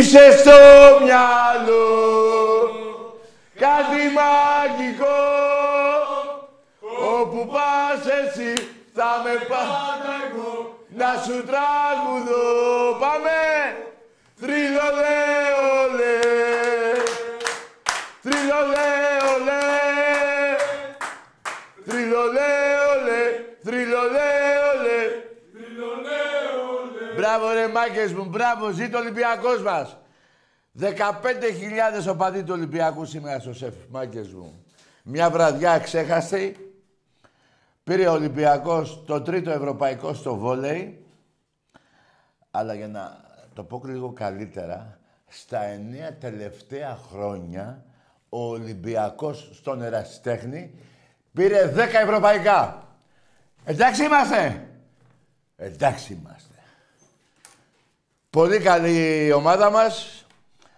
Είσαι στο μυαλό κάτι μαγικό Όπου πας εσύ θα με πάντα εγώ να σου τραγουδώ. Πάμε! Θρυλολέ, ολέ, θρυλολέ, ολέ, θρυλολέ, ολέ, θρυλολέ, ολέ. Μπράβο ρε μάγκες μου, μπράβο, ζήτω ο Ολυμπιακός μας. 15.000 οπαδοί του Ολυμπιακού σήμερα στο σεφ, μάγκες μου. Μια βραδιά ξέχαστη. Πήρε ο Ολυμπιακός το τρίτο ευρωπαϊκό στο βόλεϊ. Αλλά για να το πω λίγο καλύτερα, στα εννέα τελευταία χρόνια ο Ολυμπιακός στον Ερασιτέχνη πήρε 10 ευρωπαϊκά. Εντάξει είμαστε. Εντάξει είμαστε. Πολύ καλή η ομάδα μας.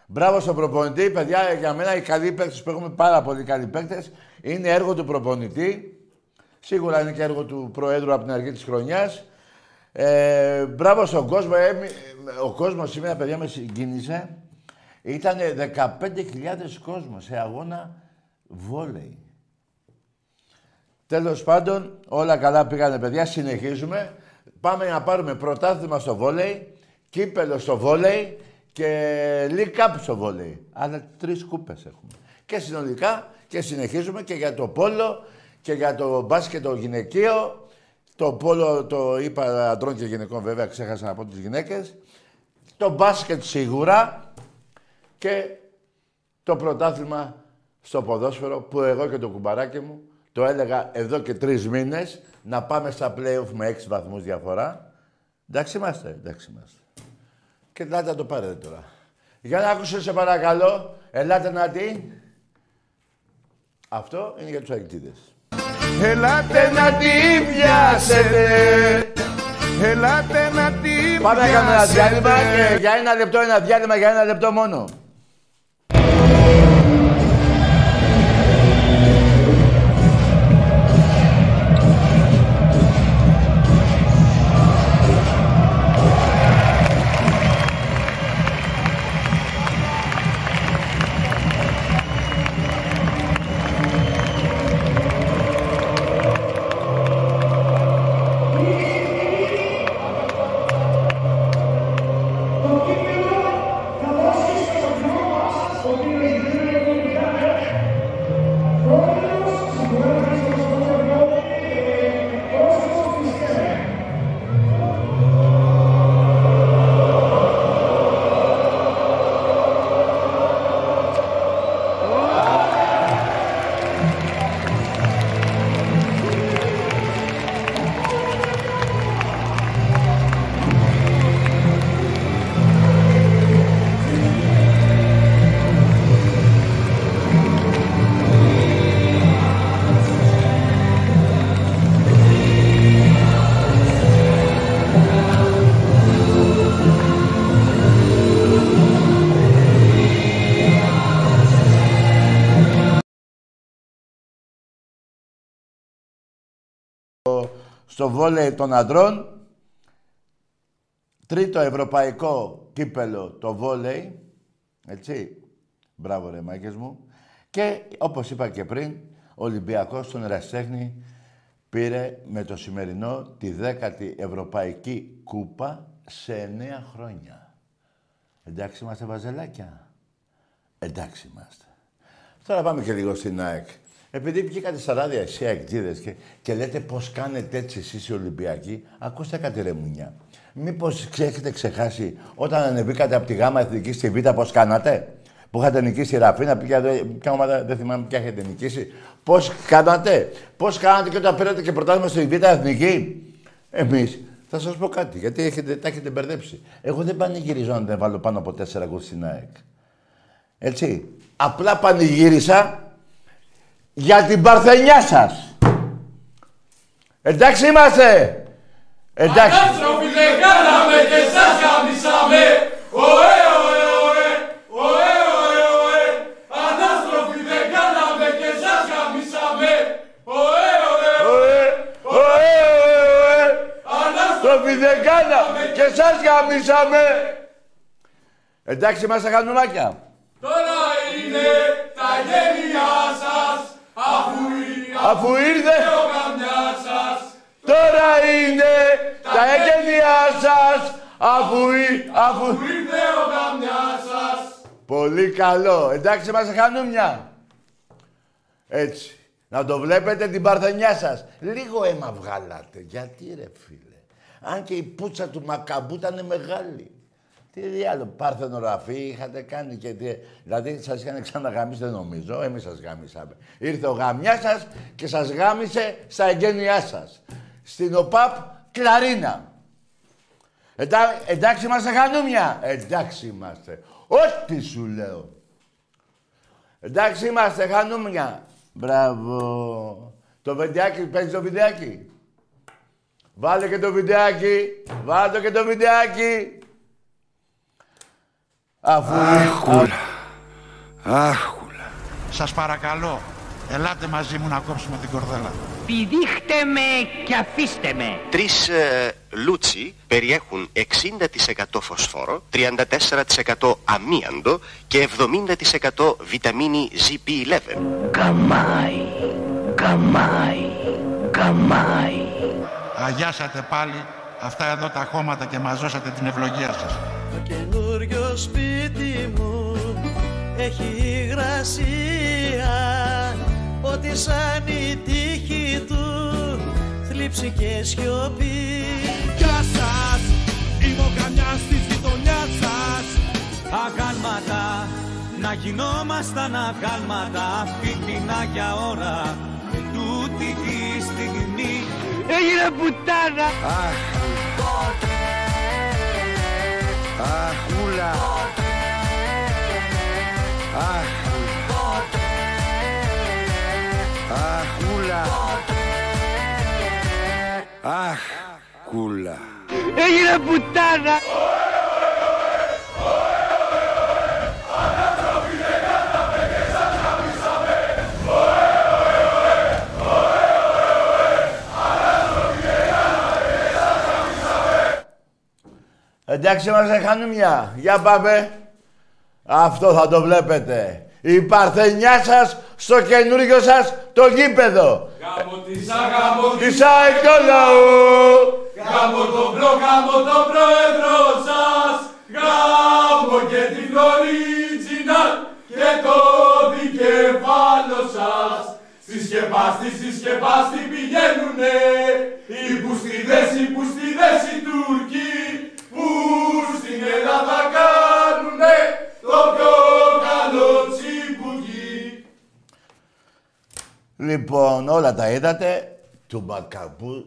Μπράβο στον προπονητή. Παιδιά, για μένα οι καλοί παίκτες που έχουμε πάρα πολύ καλοί παίκτες είναι έργο του προπονητή. Σίγουρα είναι και έργο του Προέδρου από την αρχή της χρονιάς. Ε, μπράβο στον κόσμο. Ε, ο κόσμος σήμερα, παιδιά, με συγκίνησε. Ήταν 15.000 κόσμος σε αγώνα βόλεϊ. Τέλος πάντων, όλα καλά πήγανε, παιδιά. Συνεχίζουμε. Πάμε να πάρουμε πρωτάθλημα στο βόλεϊ, κύπελο στο βόλεϊ και League Cup στο βόλεϊ. Αλλά τρεις κούπες έχουμε. Και συνολικά και συνεχίζουμε και για το πόλο και για το μπάσκετ το γυναικείο. Το πόλο το είπα αντρών και γυναικών βέβαια, ξέχασα να πω τις γυναίκες. Το μπάσκετ σίγουρα και το πρωτάθλημα στο ποδόσφαιρο που εγώ και το κουμπαράκι μου το έλεγα εδώ και τρεις μήνες να πάμε στα play-off με έξι βαθμούς διαφορά. Εντάξει είμαστε, εντάξει είμαστε. Και ελάτε να το πάρετε τώρα. Για να άκουσε σε παρακαλώ, ελάτε να τι. Αυτό είναι για τους αγγλίδες. Ελάτε να τη πιάσετε Ελάτε να τη Πάμε να κάνουμε ένα διάλειμμα πιάσετε και για ένα λεπτό, ένα διάλειμμα για ένα λεπτό μόνο. Βόλεϊ των αντρών. Τρίτο ευρωπαϊκό κύπελο το βόλεϊ. Έτσι. Μπράβο ρε μάκες μου. Και όπως είπα και πριν, ο Ολυμπιακός στον Εραστέχνη πήρε με το σημερινό τη δέκατη ευρωπαϊκή κούπα σε εννέα χρόνια. Εντάξει είμαστε βαζελάκια; Εντάξει είμαστε. Τώρα πάμε και λίγο στην ΑΕΚ. Επειδή βγήκατε στα ράδια εσύ αεκτζίδες και, και λέτε πώς κάνετε έτσι εσείς οι Ολυμπιακοί, ακούστε κάτι ρε μουνιά. Μήπως έχετε ξεχάσει όταν ανεβήκατε από τη γάμα εθνική στη Β' πώς κάνατε; Που είχατε νικήσει η Ραφίνα, ποια, ποια ομάδα δεν θυμάμαι ποια έχετε νικήσει. Πώς κάνατε, πώς κάνατε και όταν πήρατε και πρωτάθλημα στη Β' Εθνική; Εμείς θα σας πω κάτι, γιατί έχετε, τα έχετε μπερδέψει. Εγώ δεν πανηγυρίζω να δεν βάλω πάνω από τέσσερα γκολ στην ΑΕΚ. Έτσι. Απλά πανηγύρισα για την παρθενιά σας. Εντάξει είμαστε. Εντάξει. Ανάστροφοι δεν κάναμε και σας γαμίσαμε. Ωε, ωε, ωε, ωε, ωε, ωε. Ανάστροφοι δεν κάναμε και σας γαμίσαμε. Ωε, ωε, Ωε, ωε, ωε. Ανάστροφοι Το δεν κάναμε και σας γαμίσαμε. Εντάξει είμαστε χανουμάκια. Τώρα είναι τα γένειά σας, αφού είναι Αφού ήρθε, ο καμιά σας. τώρα είναι τα εγγένειά σας. Αφού, εί- αφού... Ήρθε ο καμιά σας. Πολύ καλό. Εντάξει είμαστε χανουμιά. Έτσι. Να το βλέπετε την παρθενιά σας. Λίγο αίμα βγάλατε. Γιατί ρε φίλε. Αν και η πουτσα του Μακαμπού ήταν μεγάλη. Τι άλλο, Πάρθενο Ραφή είχατε κάνει και τι... Δηλαδή σας είχαν ξαναγαμίσει, δεν νομίζω, εμείς σας γάμισαμε. Ήρθε ο γαμιάς σας και σας γάμισε στα εγγένειά σας. Στην ΟΠΑΠ Κλαρίνα. Εντά, εντάξει είμαστε χανούμια. Εντάξει είμαστε. Ό,τι σου λέω. Εντάξει είμαστε χανούμια. Μπράβο. Το βιντεάκι, παίζεις το βιντεάκι; Βάλε και το βιντεάκι. Βάλε και το βιντεάκι. Αφού... Άχουλα. Άχουλα. Σας παρακαλώ, ελάτε μαζί μου να κόψουμε την κορδέλα. Πηδήχτε με και αφήστε με. Τρεις ε, λούτσι περιέχουν 60% φωσφόρο, 34% αμίαντο και 70% βιταμίνη ZP11. Καμάι, καμάι, καμάι. Αγιάσατε πάλι αυτά εδώ τα χώματα και μαζώσατε την ευλογία σας. Το καινούριο σπίτι μου έχει υγρασία Ότι σαν η τύχη του θλίψη και σιωπή Γεια σας, είμαι ο καμιάς της γειτονιάς σας. Αγάλματα, να γινόμασταν αγάλματα Φίτινα για ώρα, τούτη τη στιγμή Έγινε πουτάνα. Αχ. Αχούλα. Αχ. Αχούλα. Αχ. Κούλα. Έγινε πουτάνα. Εντάξει είμαστε χανούμια. Για πάμε. Αυτό θα το βλέπετε. Η παρθενιά σας στο καινούργιο σας το γήπεδο. Γάμο της αγάμο Της ΑΕΚ το λαό. Γάμο τον μπρο, γάμο τον πρόεδρο σας Γάμο και τη Φλωρίτζινα και το δικεφάλο σας Στη σκεπάστη, στη σκεπάστη πηγαίνουνε Οι πουστιδές, οι πουστιδές οι Τούρκοι Που στην Ελλάδα κάνουνε το πιο καλό τσιμπουκί Λοιπόν, όλα τα είδατε. Του Μακαμπού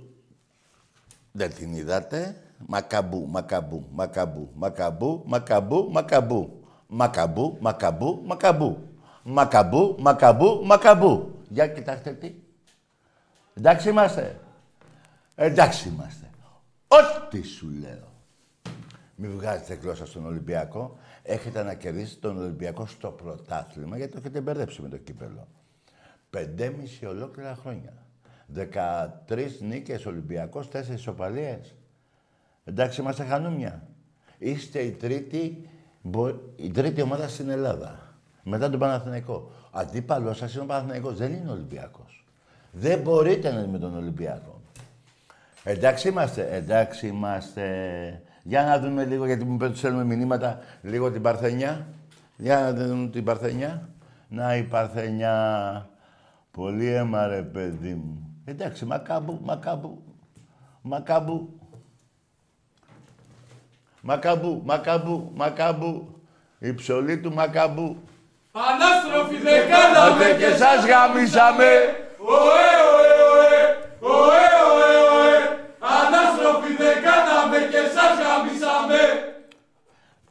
δεν την είδατε. Μακαμπού, μακαμπού, μακαμπού, μακαμπού, μακαμπού, μακαμπού. Μακαμπού, μακαμπού, μακαμπού. Μακαμπού, μακαμπού, μακαμπού. Για κοιτάξτε τι. Εντάξει είμαστε. Εντάξει είμαστε. Ό,τι σου λέω. Μην βγάζετε γλώσσα στον Ολυμπιακό. Έχετε να κερδίσετε τον Ολυμπιακό στο πρωτάθλημα γιατί το έχετε μπερδέψει με το κύπελο. Πεντέμιση ολόκληρα χρόνια. 13 νίκες Ολυμπιακός, 4 ισοπαλίες. Εντάξει, είμαστε χανούμια. Είστε η τρίτη, μπο- η τρίτη ομάδα στην Ελλάδα. Μετά τον Παναθηναϊκό. Αντίπαλός σας είναι ο Παναθηναϊκός, δεν είναι ο Ολυμπιακός. Δεν μπορείτε να είναι με τον Ολυμπιακό. Εντάξει είμαστε, εντάξει είμαστε. Για να δούμε λίγο, γιατί μου πέτουν στέλνουμε μηνύματα, λίγο την Παρθενιά. Για να δούμε την Παρθενιά. Να η Παρθενιά. Πολύ αίμα ρε παιδί μου. Εντάξει, μακάμπου, μακάμπου, μακάμπου. Μακάμπου, μακάμπου, μακάμπου. Η ψωλή του μακάμπου. Ανάστροφοι δεν κάναμε Άντε και σας γαμίσαμε. Ωε, ωε, ωε,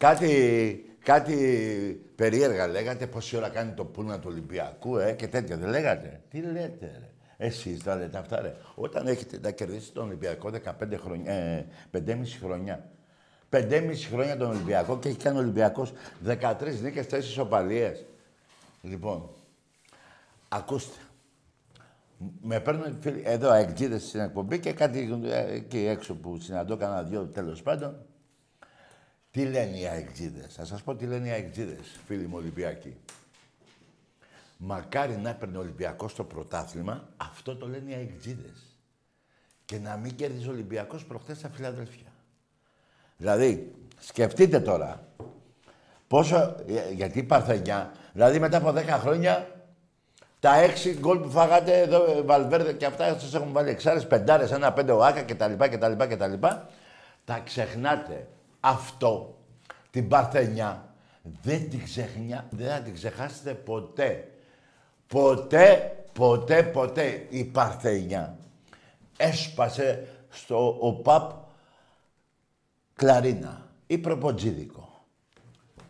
Κάτι, κάτι περίεργα λέγατε, πόση ώρα κάνει το πούνα του Ολυμπιακού, ε, και τέτοια δεν λέγατε. Τι λέτε, ρε. Εσείς τα λέτε αυτά, ρε. Όταν έχετε να κερδίσει τον Ολυμπιακό 15 χρόνια, ε, 5,5 χρόνια. 5,5 χρόνια τον Ολυμπιακό και έχει κάνει ο Ολυμπιακός 13 νίκες, 4 ισοπαλίες. Λοιπόν, ακούστε. Με παίρνουν φίλοι, εδώ αεκτζίδες στην εκπομπή και κάτι ε, εκεί έξω που συναντώ κανένα δυο τέλος πάντων. Τι λένε οι αεκτζίδες; Θα σας πω τι λένε οι αεκτζίδες, φίλοι μου Ολυμπιακοί. Μακάρι να έπαιρνε ο Ολυμπιακός στο πρωτάθλημα, αυτό το λένε οι αεκτζίδες. Και να μην κέρδιζε ο Ολυμπιακός προχτές στα Φιλαδέλφια. Δηλαδή, σκεφτείτε τώρα, πόσο, ε, γιατί η Παρθενιά, δηλαδή μετά από 10 χρόνια, τα 6 γκολ που φάγατε εδώ, ε, Βαλβέρδε και αυτά, σας έχουν βάλει εξάρες, πεντάρες, ένα πέντε ο Άκα κτλ. κτλ, κτλ. Τα ξεχνάτε. Αυτό, την Παρθενιά, δεν την, ξεχνιά, δεν θα την ξεχάσετε ποτέ. Ποτέ, ποτέ, ποτέ η Παρθενιά έσπασε στο ΟΠΑΠ Κλαρίνα ή Προποτζίδικο.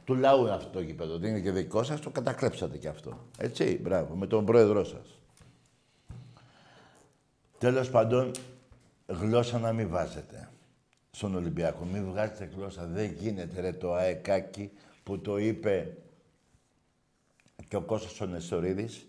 Του λαού είναι αυτό το γήπεδο. Δεν είναι και δικό σας, το κατακλέψατε κι αυτό. Έτσι, μπράβο, με τον πρόεδρό σας. Τέλος πάντων, γλώσσα να μην βάζετε στον Ολυμπιακό. Μην βγάζετε γλώσσα. Δεν γίνεται ρε το αεκάκι που το είπε και ο Κώστας ο Νεστορίδης.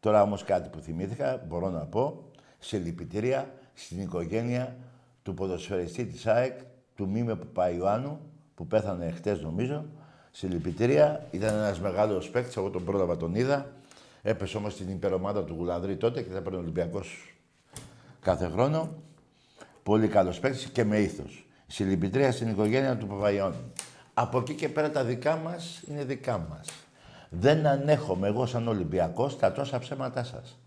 Τώρα όμως κάτι που θυμήθηκα, μπορώ να πω, σε λυπητήρια στην οικογένεια του ποδοσφαιριστή της ΑΕΚ, του Μίμε Παπαϊωάννου, που πέθανε χτες νομίζω, σε λυπητήρια. Ήταν ένας μεγάλος παίκτης, εγώ τον πρόλαβα τον είδα. Έπεσε όμως στην υπερομάδα του Γουλανδρή τότε και θα παίρνει ο Ολυμπιακός κάθε χρόνο. Πολύ καλός παίκτης και με ήθος. Συλληπιτρία στην οικογένεια του Παπαϊωάννου. Από εκεί και πέρα τα δικά μας είναι δικά μας. Δεν ανέχομαι εγώ σαν Ολυμπιακός τα τόσα ψέματά σας.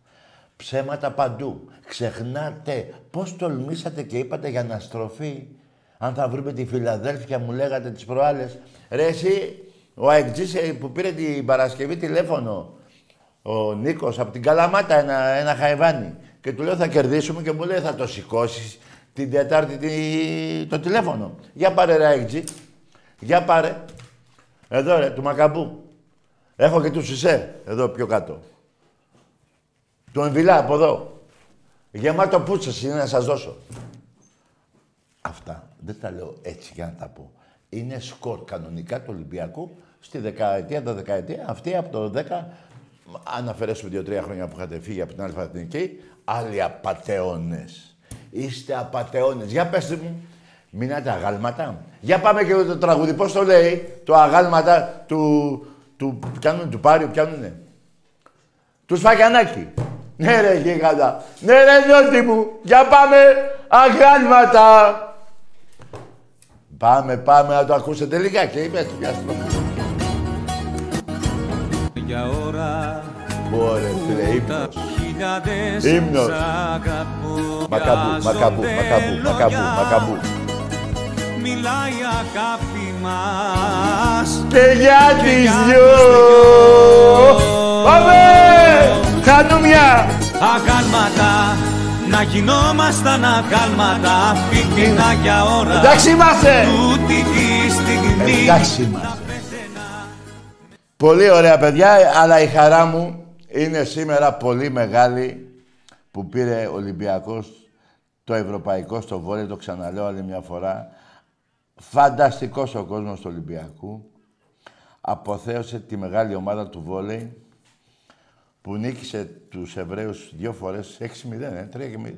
Ψέματα παντού. Ξεχνάτε πώς τολμήσατε και είπατε για αναστροφή. Αν θα βρούμε τη Φιλαδέλφια, μου λέγατε τις προάλλες. Ρε εσύ, ο Αεκτζής ε, που πήρε την Παρασκευή τηλέφωνο, ο Νίκος από την Καλαμάτα, ένα, ένα χαϊβάνι. Και του λέω θα κερδίσουμε και μου λέει θα το σηκώσεις την Τετάρτη τη- το τηλέφωνο. Για πάρε ρε Αεκτζή. Για πάρε. Εδώ ρε, του Μακαμπού. Έχω και τους Σισε, εδώ πιο κάτω. Του Εμβιλά, από εδώ. Γεμάτο πούτσες είναι να σας δώσω. Αυτά δεν τα λέω έτσι για να τα πω. Είναι σκορ κανονικά του Ολυμπιακού στη δεκαετία, τα δεκαετία. Αυτή από το 10, αν αφαιρέσουμε δύο-τρία χρόνια που είχατε φύγει από την Αλφα-Εθνική, άλλοι απατεώνες. Είστε απατεώνες. Για πέστε μου, μείνατε αγάλματα. Για πάμε και το τραγούδι. Πώς το λέει, το αγάλματα του, του, πιάνουν, του Πάριου, πιάνουνε; Του Σφαγιανάκη. Ναι ρε γίγαντα. Ναι ρε νιώτη μου. Για πάμε αγάλματα. Πάμε, πάμε να το ακούσετε λιγάκι. Είπες, πιάστε το. Για ώρα Ωραία, φίλε, τα ύμνος. χιλιάδες Ύμνος. σ' αγαπώ Μακαμπού, μακαμπού, μακαμπού, μακαμπού, μακαμπού. Μιλάει η αγάπη μας Και για τις για δυο. τους δυο. Πάμε! Χανούμια! Αγάλματα να γινόμασταν αγάλματα Φίτινα για ώρα Εντάξει είμαστε! Τούτη τη στιγμή Εντάξει είμαστε. Πολύ ωραία παιδιά, αλλά η χαρά μου είναι σήμερα πολύ μεγάλη που πήρε ο Ολυμπιακός το ευρωπαϊκό στο βόλιο, το ξαναλέω άλλη μια φορά. Φανταστικός ο κόσμος του Ολυμπιακού. Αποθέωσε τη μεγάλη ομάδα του βόλεϊ. που νίκησε τους Εβραίους δύο φορές 6-0, ε.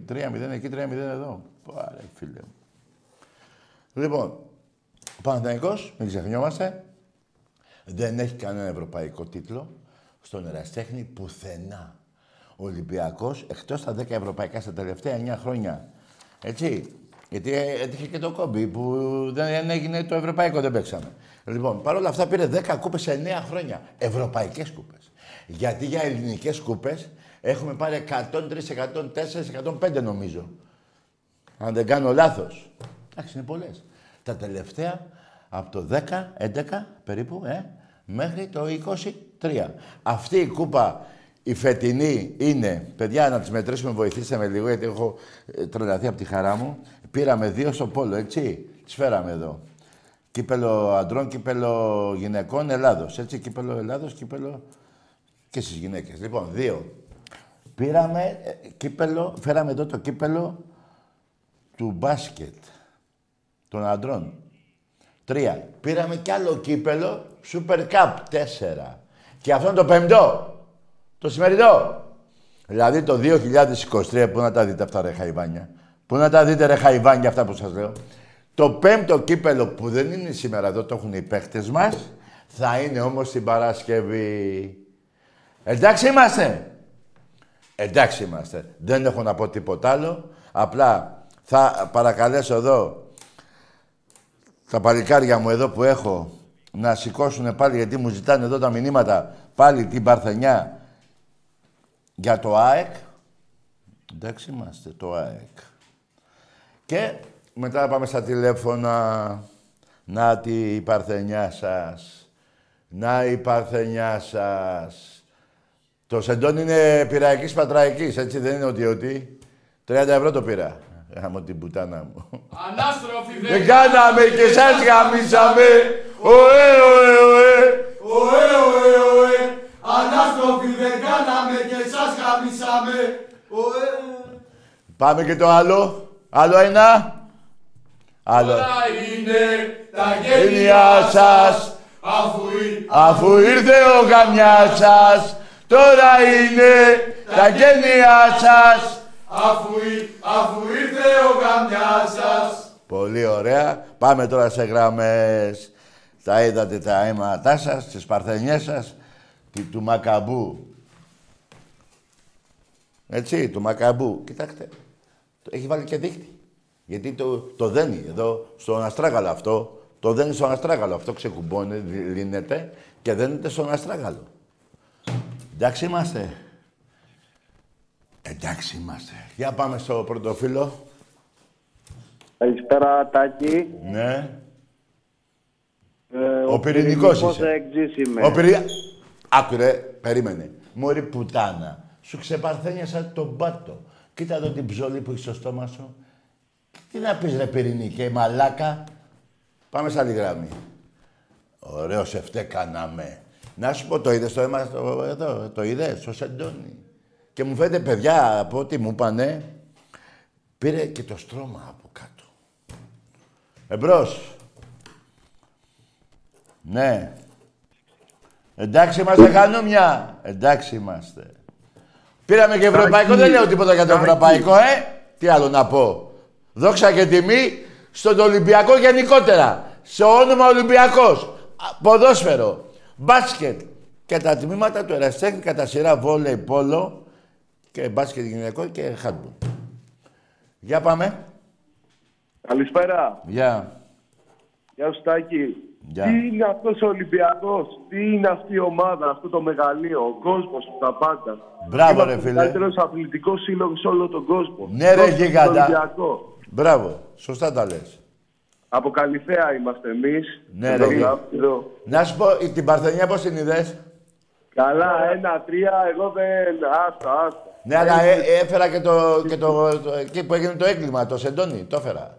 3-0 εκεί, 3-0 εδώ. Πάρε, φίλε μου. Λοιπόν, ο Παναθηναϊκός, μην ξεχνιόμαστε, δεν έχει κανένα ευρωπαϊκό τίτλο στον εραστέχνη πουθενά. Ο Ολυμπιακός, εκτός τα 10 ευρωπαϊκά στα τελευταία 9 χρόνια. Έτσι, γιατί έτυχε και το κόμπι που δεν έγινε το ευρωπαϊκό, δεν παίξαμε. Λοιπόν, παρόλα αυτά πήρε 10 κούπες σε 9 χρόνια. Ευρωπαϊκές κούπες. Γιατί για ελληνικές κούπες έχουμε πάρει 103, 104, 105 νομίζω. Αν δεν κάνω λάθος. Εντάξει, είναι πολλές. Τα τελευταία από το 10, 11 περίπου, ε, μέχρι το 23. Αυτή η κούπα η φετινή είναι, παιδιά, να τις μετρήσουμε, βοηθήστε με λίγο, γιατί έχω ε, τρελαθεί από τη χαρά μου. Πήραμε δύο στο πόλο, έτσι. Τις φέραμε εδώ. Κύπελο αντρών, κύπελο γυναικών Ελλάδος. Έτσι, κύπελο Ελλάδος, κύπελο και στις γυναίκες. Λοιπόν, δύο. Πήραμε ε, κύπελο, φέραμε εδώ το κύπελο του μπάσκετ των αντρών. Τρία. Πήραμε κι άλλο κύπελο, Super Cup. Τέσσερα. Και αυτό είναι το πέμπτο. Το σημερινό. Δηλαδή το 2023, πού να τα δείτε αυτά ρε χαϊβάνια; Πού να τα δείτε ρε χαϊβάνια αυτά που σας λέω; Το πέμπτο κύπελο που δεν είναι σήμερα εδώ, το έχουν οι παίχτες μας, θα είναι όμως την Παρασκευή. Εντάξει είμαστε. Εντάξει είμαστε. Δεν έχω να πω τίποτα άλλο. Απλά θα παρακαλέσω εδώ τα παλικάρια μου εδώ που έχω να σηκώσουν πάλι γιατί μου ζητάνε εδώ τα μηνύματα πάλι την Παρθενιά για το ΑΕΚ. Εντάξει είμαστε, το ΑΕΚ. Και μετά πάμε στα τηλέφωνα. Να τη η Παρθενιά σας. Να η Παρθενιά σας. Το σεντόν είναι πυραϊκής πατραϊκής, έτσι δεν είναι ότι ότι. 30 ευρώ το πήρα. Γάμω την πουτάνα μου. Ανάστροφοι Δεν κάναμε και σας γαμίσαμε. Ωε, ωε, ωε. Ωε, ωε, ωε. Ανάστροφοι δεν κάναμε και σας χαμίσαμε. Ωε. Πάμε και το άλλο. Άλλο ένα. Άλλο. Τώρα είναι τα Γένειά γένειά σας, σας αφού η- Αφού ήρθε ο γαμιάς σας, τώρα είναι τα γένειά σας. αφού η- αφού ήρθε ο γαμιάς σας. Πολύ ωραία. Πάμε τώρα σε γραμμές. Τα είδατε τα αίματά σας, τις παρθενιές σας, τη, του Μακαμπού. Έτσι, του Μακαμπού. Κοιτάξτε, το έχει βάλει και δίχτυ. Γιατί το, το δένει εδώ, στον αστράγαλο αυτό, το δένει στον αστράγαλο. Αυτό ξεκουμπώνει, δι- λύνεται και δένεται στον αστράγαλο. Εντάξει είμαστε. Εντάξει είμαστε. Για πάμε στο πρωτοφύλλο. Καλησπέρα, Τάκη. Ναι. Ε, Ο πυρηνικός πυρηνικός είσαι. εξής είμαι. Ο πυρη... Άκου ρε, περίμενε. Μωρή πουτάνα. Σου ξεπαρθένιασα τον πάτο. Κοίτα εδώ την ψωλή που έχεις στο στόμα σου. Τι να πεις ρε πυρηνικέ, μαλάκα; Πάμε σε άλλη γραμμή. Ωραίος σε φταί κάναμε. Να σου πω, το είδες το αίμα στο, εδώ, το είδες, στο σεντόνι. Και μου φαίνεται, παιδιά, από ό,τι μου είπανε, πήρε και το στρώμα από κάτω. Εμπρός. Ναι. Εντάξει είμαστε χανούμια. Εντάξει είμαστε. Πήραμε και ευρωπαϊκό, δεν λέω τίποτα για το ευρωπαϊκό, ε. Τι άλλο να πω. Δόξα και τιμή στον Ολυμπιακό γενικότερα. Σε όνομα Ολυμπιακός. Α, Ποδόσφαιρο, μπάσκετ και τα τμήματα του εραστέχνη κατά σειρά βόλεϊ, πόλο και μπάσκετ γυναικό και χάντμπολ. Για πάμε. Καλησπέρα. Γεια. Γεια σου, Τάκη. Γεια. Τι είναι αυτός ο Ολυμπιακός, τι είναι αυτή η ομάδα, αυτό το μεγαλείο, ο κόσμος, τα πάντα; Μπράβο, Είμαστε ρε, φίλε. Ο καλύτερος αθλητικός σύλλογος σε όλο τον κόσμο. Ναι, ρε, Δώστε στον γίγαντα. Ολυμπιακό. Μπράβο. Σωστά τα λες. Από Καλυθέα είμαστε εμείς. Ναι, Εδώ, ρε, γη. εδώ. Να σου πω, η- την Παρθενιά πώς την είδες; Καλά, ένα, τρία, εγώ δεν... Άστα, άστα. Ναι, αλλά ε, έφερα και το, και το, το- εκεί που έγινε το έγκλημα, το σεντόνι, το έφερα.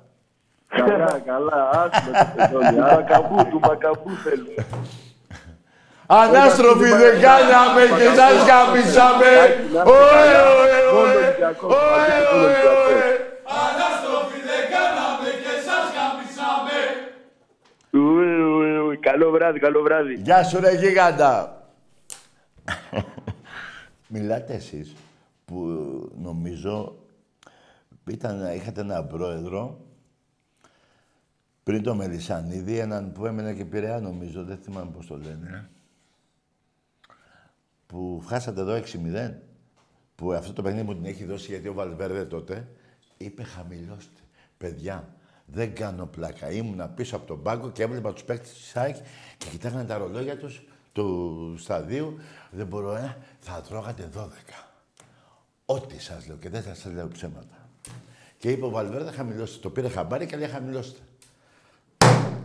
Καλά, καλά, άστα το πεντόνι. Άρα καμπού, του μακαμπού θέλουμε. Ανάστροφοι δεν κάναμε και σας γαμίσαμε. Ωε, ωε, ωε. Ωε, ωε, ωε. Ανάστροφοι δεν κάναμε και σας χαμίσαμε. Ουε, ουε, ουε. Καλό βράδυ, καλό βράδυ. Γεια σου ρε γίγαντα. Μιλάτε εσείς που νομίζω ήταν, είχατε έναν πρόεδρο πριν το Μελισανίδη, έναν που έμενε και Πειραιά νομίζω, δεν θυμάμαι πώς το λένε. Που χάσατε εδώ 6-0. Που αυτό το παιχνίδι μου την έχει δώσει γιατί ο Βαλβέρδε τότε είπε χαμηλώστε. Παιδιά, δεν κάνω πλάκα. Ήμουνα πίσω από τον πάγκο και έβλεπα τους παίκτες της ΣΑΕΚ και κοιτάγανε τα ρολόγια τους του σταδίου. Δεν μπορώ, ε, θα τρώγατε 12. Ό,τι σας λέω και δεν θα σας λέω ψέματα. Και είπε ο Βαλβέρδε χαμηλώστε. Το πήρε χαμπάρι και λέει χαμηλώστε.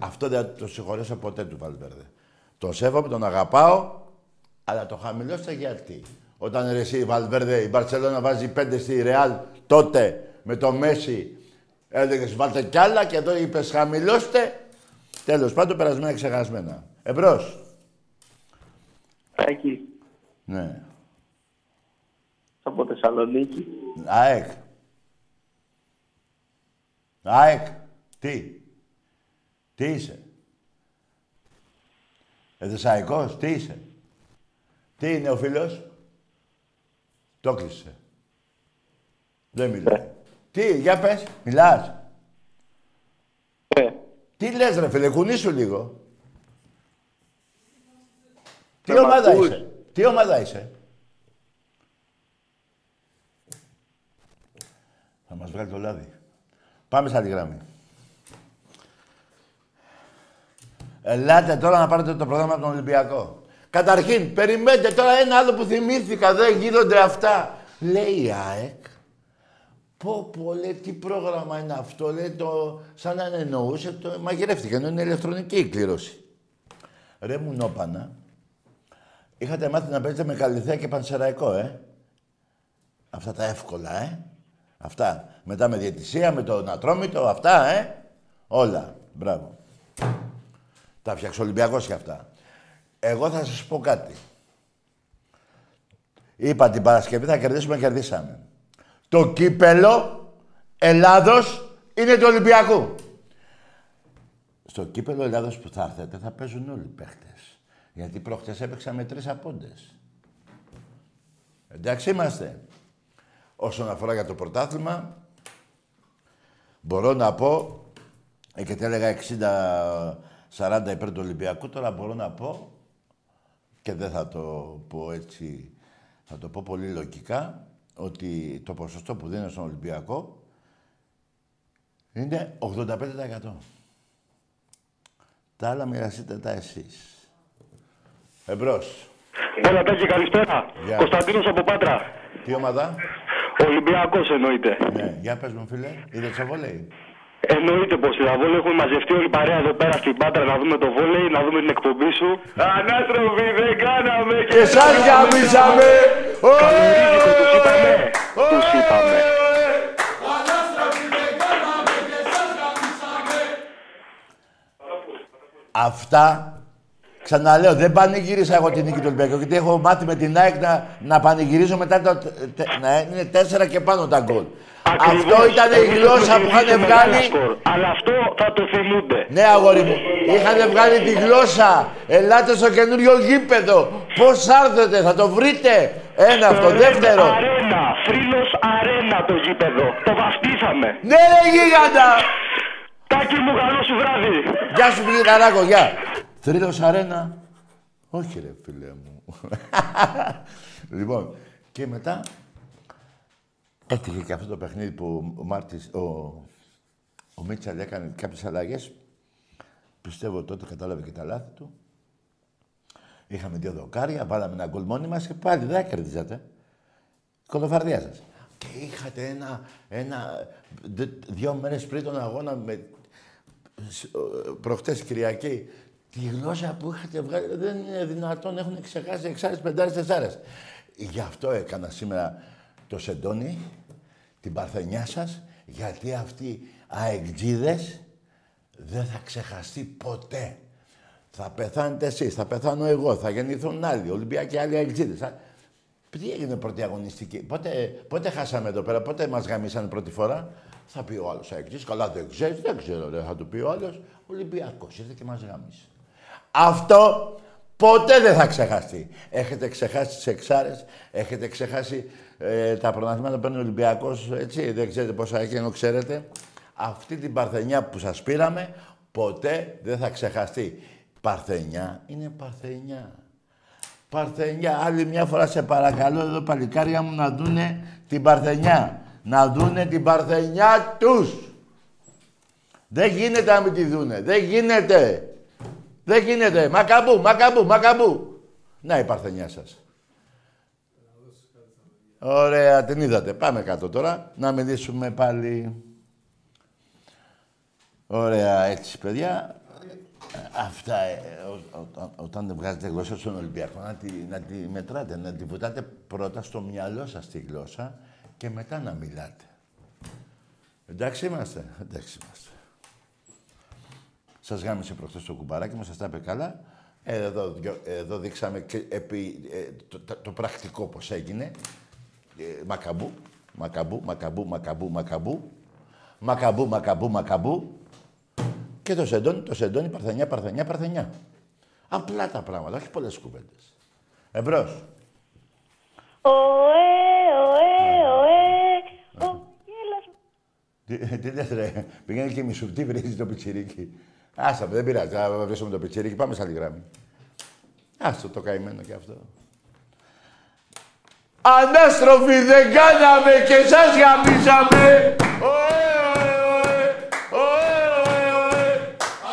Αυτό δεν το συγχωρέσω ποτέ του Βαλβέρδε. Τον σέβομαι, τον αγαπάω, αλλά το χαμηλώστε γιατί. Όταν ρε εσύ, Βαλβέρδε, η Μπαρσελόνα βάζει πέντε στη Ρεάλ, τότε με το Μέση έλεγες βάλτε κι άλλα και εδώ είπες χαμηλώστε. Τέλος πάντων, περασμένα ξεχασμένα. Εμπρός. Εκεί. Ναι. Από Θεσσαλονίκη. ΑΕΚ. ΑΕΚ. Τι; Τι είσαι; Εδεσαϊκός, τι είσαι; Τι είναι ο φίλος; Το κλείσε. Δεν μιλάει. Τι, για πες, μιλάς. Ε, Τι λες ρε φίλε, κουνήσου λίγο. Τι Ε, μ' ομάδα ακούς; είσαι; Τι ομάδα είσαι; Θα μας βγάλει το λάδι. Πάμε σε άλλη γραμμή. Ελάτε τώρα να πάρετε το πρόγραμμα από τον Ολυμπιακό. Καταρχήν, περιμένετε τώρα ένα άλλο που θυμήθηκα. Δεν γίνονται αυτά. Λέει η ΑΕΚ. Πω, πω, λέει, τι πρόγραμμα είναι αυτό. Λέει, το, σαν να εννοούσε, το μαγειρεύτηκε, ενώ είναι ηλεκτρονική η κλήρωση. Ρε μου νόπανα, είχατε μάθει να παίζετε με Καλυθέα και Πανσεραϊκό, ε; Αυτά τα εύκολα, ε; Αυτά. Μετά με διαιτησία, με τον Ατρόμητο, αυτά, ε; Όλα. Μπράβο. Τα φτιάξω Ολυμπιακός και αυτά. Εγώ θα σας πω κάτι. Είπα την Παρασκευή θα κερδίσουμε, κερδίσαμε. Το κύπελο Ελλάδος είναι του Ολυμπιακού. Στο κύπελο Ελλάδος που θα έρθετε θα παίζουν όλοι οι παίχτες. Γιατί προχτές έπαιξα με τρεις απόντες. Εντάξει είμαστε. Όσον αφορά για το πρωτάθλημα, μπορώ να πω, ε, και τι έλεγα 60-40 υπέρ του Ολυμπιακού, τώρα μπορώ να πω, και δεν θα το πω έτσι, θα το πω πολύ λογικά, ότι το ποσοστό που δίνω στον Ολυμπιακό είναι 85%. Τα άλλα μοιραστείτε τα εσείς. Εμπρός. Έλα, Τάκη, καλησπέρα. Γεια. Κωνσταντίνος από Πάτρα. Τι ομάδα; Ολυμπιακός εννοείται. Ναι, για πες μου φίλε. Είδες το βόλεϊ. Εννοείται πως είδα βόλεϊ. Έχουμε μαζευτεί όλη η παρέα εδώ πέρα στην Πάτρα να δούμε το βόλεϊ, να δούμε την εκπομπή σου. Ανάστροφοι δεν κάναμε Και σαν γαμίσαμε. Καλορίζικο, τους είπαμε. Τους είπαμε. Ανάστροφοι δεν κάναμε και σας γαμίσαμε. Αυτά, ξαναλέω, δεν πανηγύρισα εγώ την νίκη του Ολυμπιακού, γιατί έχω μάθει με την ΑΕΚ να, να πανηγυρίζω μετά το, τε- να είναι τέσσερα και πάνω τα γκολ. Ακριβώς. Αυτό ήταν η Έχετε γλώσσα που προηγηθεί είχαν με μεγάλα βγάλει. σκορ. Αλλά αυτό θα το θυμούνται. Ναι, αγόρι μου. Είχαν βγάλει τη γλώσσα. Ελάτε στο καινούριο γήπεδο. Πώς άρθετε, θα το βρείτε. Ένα αυτό. Δεύτερο. Αρένα, Θρύλος Αρένα το γήπεδο. Το βαφτίσαμε. Ναι, ρε γίγαντα. Τάκη μου, καλό σου βράδυ. Γεια σου, φίλε Ταράκο, γεια. Θρύλος αρένα. Όχι, ρε, φίλε μου. λοιπόν, και μετά έφυγε και αυτό το παιχνίδι που ο Μάρτης, ο, ο Μίτσαλ έκανε κάποιες αλλαγές. Πιστεύω τότε κατάλαβε και τα λάθη του. Είχαμε δύο δοκάρια, βάλαμε ένα γκολ μόνοι μας και πάλι δεν κερδίζατε. Κολοφαρδιά σας. Και είχατε ένα, ένα, δε- δύο μέρες πριν τον αγώνα με σ- ο- προχτές Κυριακή, τη γλώσσα που είχατε βγάλει δεν είναι δυνατόν, έχουν ξεχάσει εξάρες, πεντάρες, τεσσάρες. Γι' αυτό έκανα σήμερα το σεντόνι, την παρθενιά σας, γιατί αυτοί οι αεκτζίδες δεν θα ξεχαστεί ποτέ. Θα πεθάνετε εσείς, θα πεθάνω εγώ, θα γεννηθούν άλλοι, Ολυμπιακοί άλλοι αεκτζίδες. Θα- τι έγινε πρώτη αγωνιστική. Πότε, πότε χάσαμε εδώ πέρα, πότε μας γαμίσανε πρώτη φορά; Θα πει ο άλλος αεκτζής, καλά δεν ξέρεις, δεν ξέρω ρε, θα του πει ο άλλος. Ολυμπιακός ήρθε και μας γάμισε. Αυτό Ποτέ δεν θα ξεχαστεί. Έχετε ξεχάσει τις εξάρες, έχετε ξεχάσει ε, τα πρωταθλήματα που παίρνει ο Ολυμπιακός, έτσι, δεν ξέρετε πόσα έχει, ενώ ξέρετε. Αυτή την παρθενιά που σας πήραμε, ποτέ δεν θα ξεχαστεί. Παρθενιά είναι παρθενιά. Παρθενιά. Άλλη μια φορά σε παρακαλώ εδώ παλικάρια μου να δούνε την Παρθενιά. Να δούνε την Παρθενιά τους. Δεν γίνεται να μην τη δούνε. Δεν γίνεται. Δεν γίνεται. Μακαμπού, μακαμπού, μακαμπού. Να η Παρθενιά σας. Ωραία, την είδατε. Πάμε κάτω τώρα. Να μιλήσουμε πάλι. Ωραία, έτσι, παιδιά. Αυτά, ε, ο- ο- όταν βγάζετε γλώσσα στον Ολυμπιακό, να τη, να τη μετράτε, να τη βουτάτε πρώτα στο μυαλό σας τη γλώσσα και μετά να μιλάτε. Εντάξει είμαστε, εντάξει είμαστε. Σας γάμισε προχθές το κουμπαράκι μου, σας τα είπε καλά. Ε, Εδώ, δυο- εδώ δείξαμε και επί, ε, το, το- το πρακτικό πώς έγινε. Ε, μακαμπού, μακαμπού, μακαμπού, μακαμπού, μακαμπού. Μακαμπού, μακαμπού, μακαμπού. Και το σεντόνι, το σεντόνι, παρθενιά, παρθενιά, παρθενιά. Απλά τα πράγματα, όχι πολλές κουβέντες. Εμπρός. Ωε, ωε, ωε, ο γέλας μου. Τι, τι λες ρε, πήγαινε και μισουτή βρίζεις το πιτσιρίκι. Άσα, δεν πειράζει, θα βρίσουμε το πιτσιρίκι, πάμε σε άλλη γράμμη. Άστο το καημένο και αυτό. Ανάστροφοι δεν κάναμε και σας γαμίσαμε. Ωε, ωε, ωε, ωε, ωε, ωε.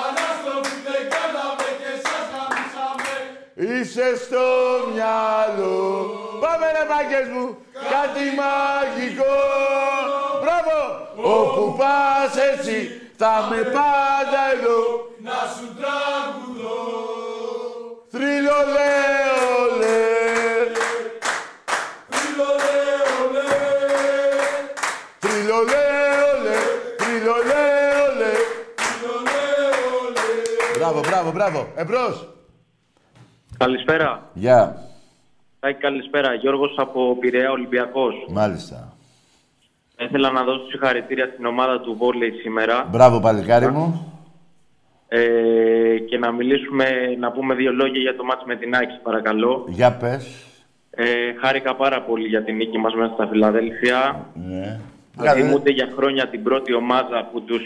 Ανάστροφοι δεν κάναμε και σας γαμίσαμε. Είσαι στο μυαλό. Πάμε ρε μάγκες μου. Κάτι μαγικό. Μπράβο. Όπου πας έτσι θα με πάντα εδώ. Να σου τραγουδώ. Θρύλο Μπράβο, μπράβο, μπράβο. Εμπρός. Καλησπέρα. Γεια. Τάκη, καλησπέρα. Γιώργος από Πειραιά Ολυμπιακός. Μάλιστα. Ήθελα να δώσω συγχαρητήρια στην ομάδα του Βόλεϊ σήμερα Μπράβο, παλικάρι μου. ε, και να μιλήσουμε, να πούμε δύο λόγια για το μάτς με την Άκη, παρακαλώ. Για πες. Ε, χάρηκα πάρα πολύ για την νίκη μας μέσα στα Φιλαδέλφια. Ναι. Δηλαδή, Καλά, ούτε για χρόνια την πρώτη ομάδα που τους,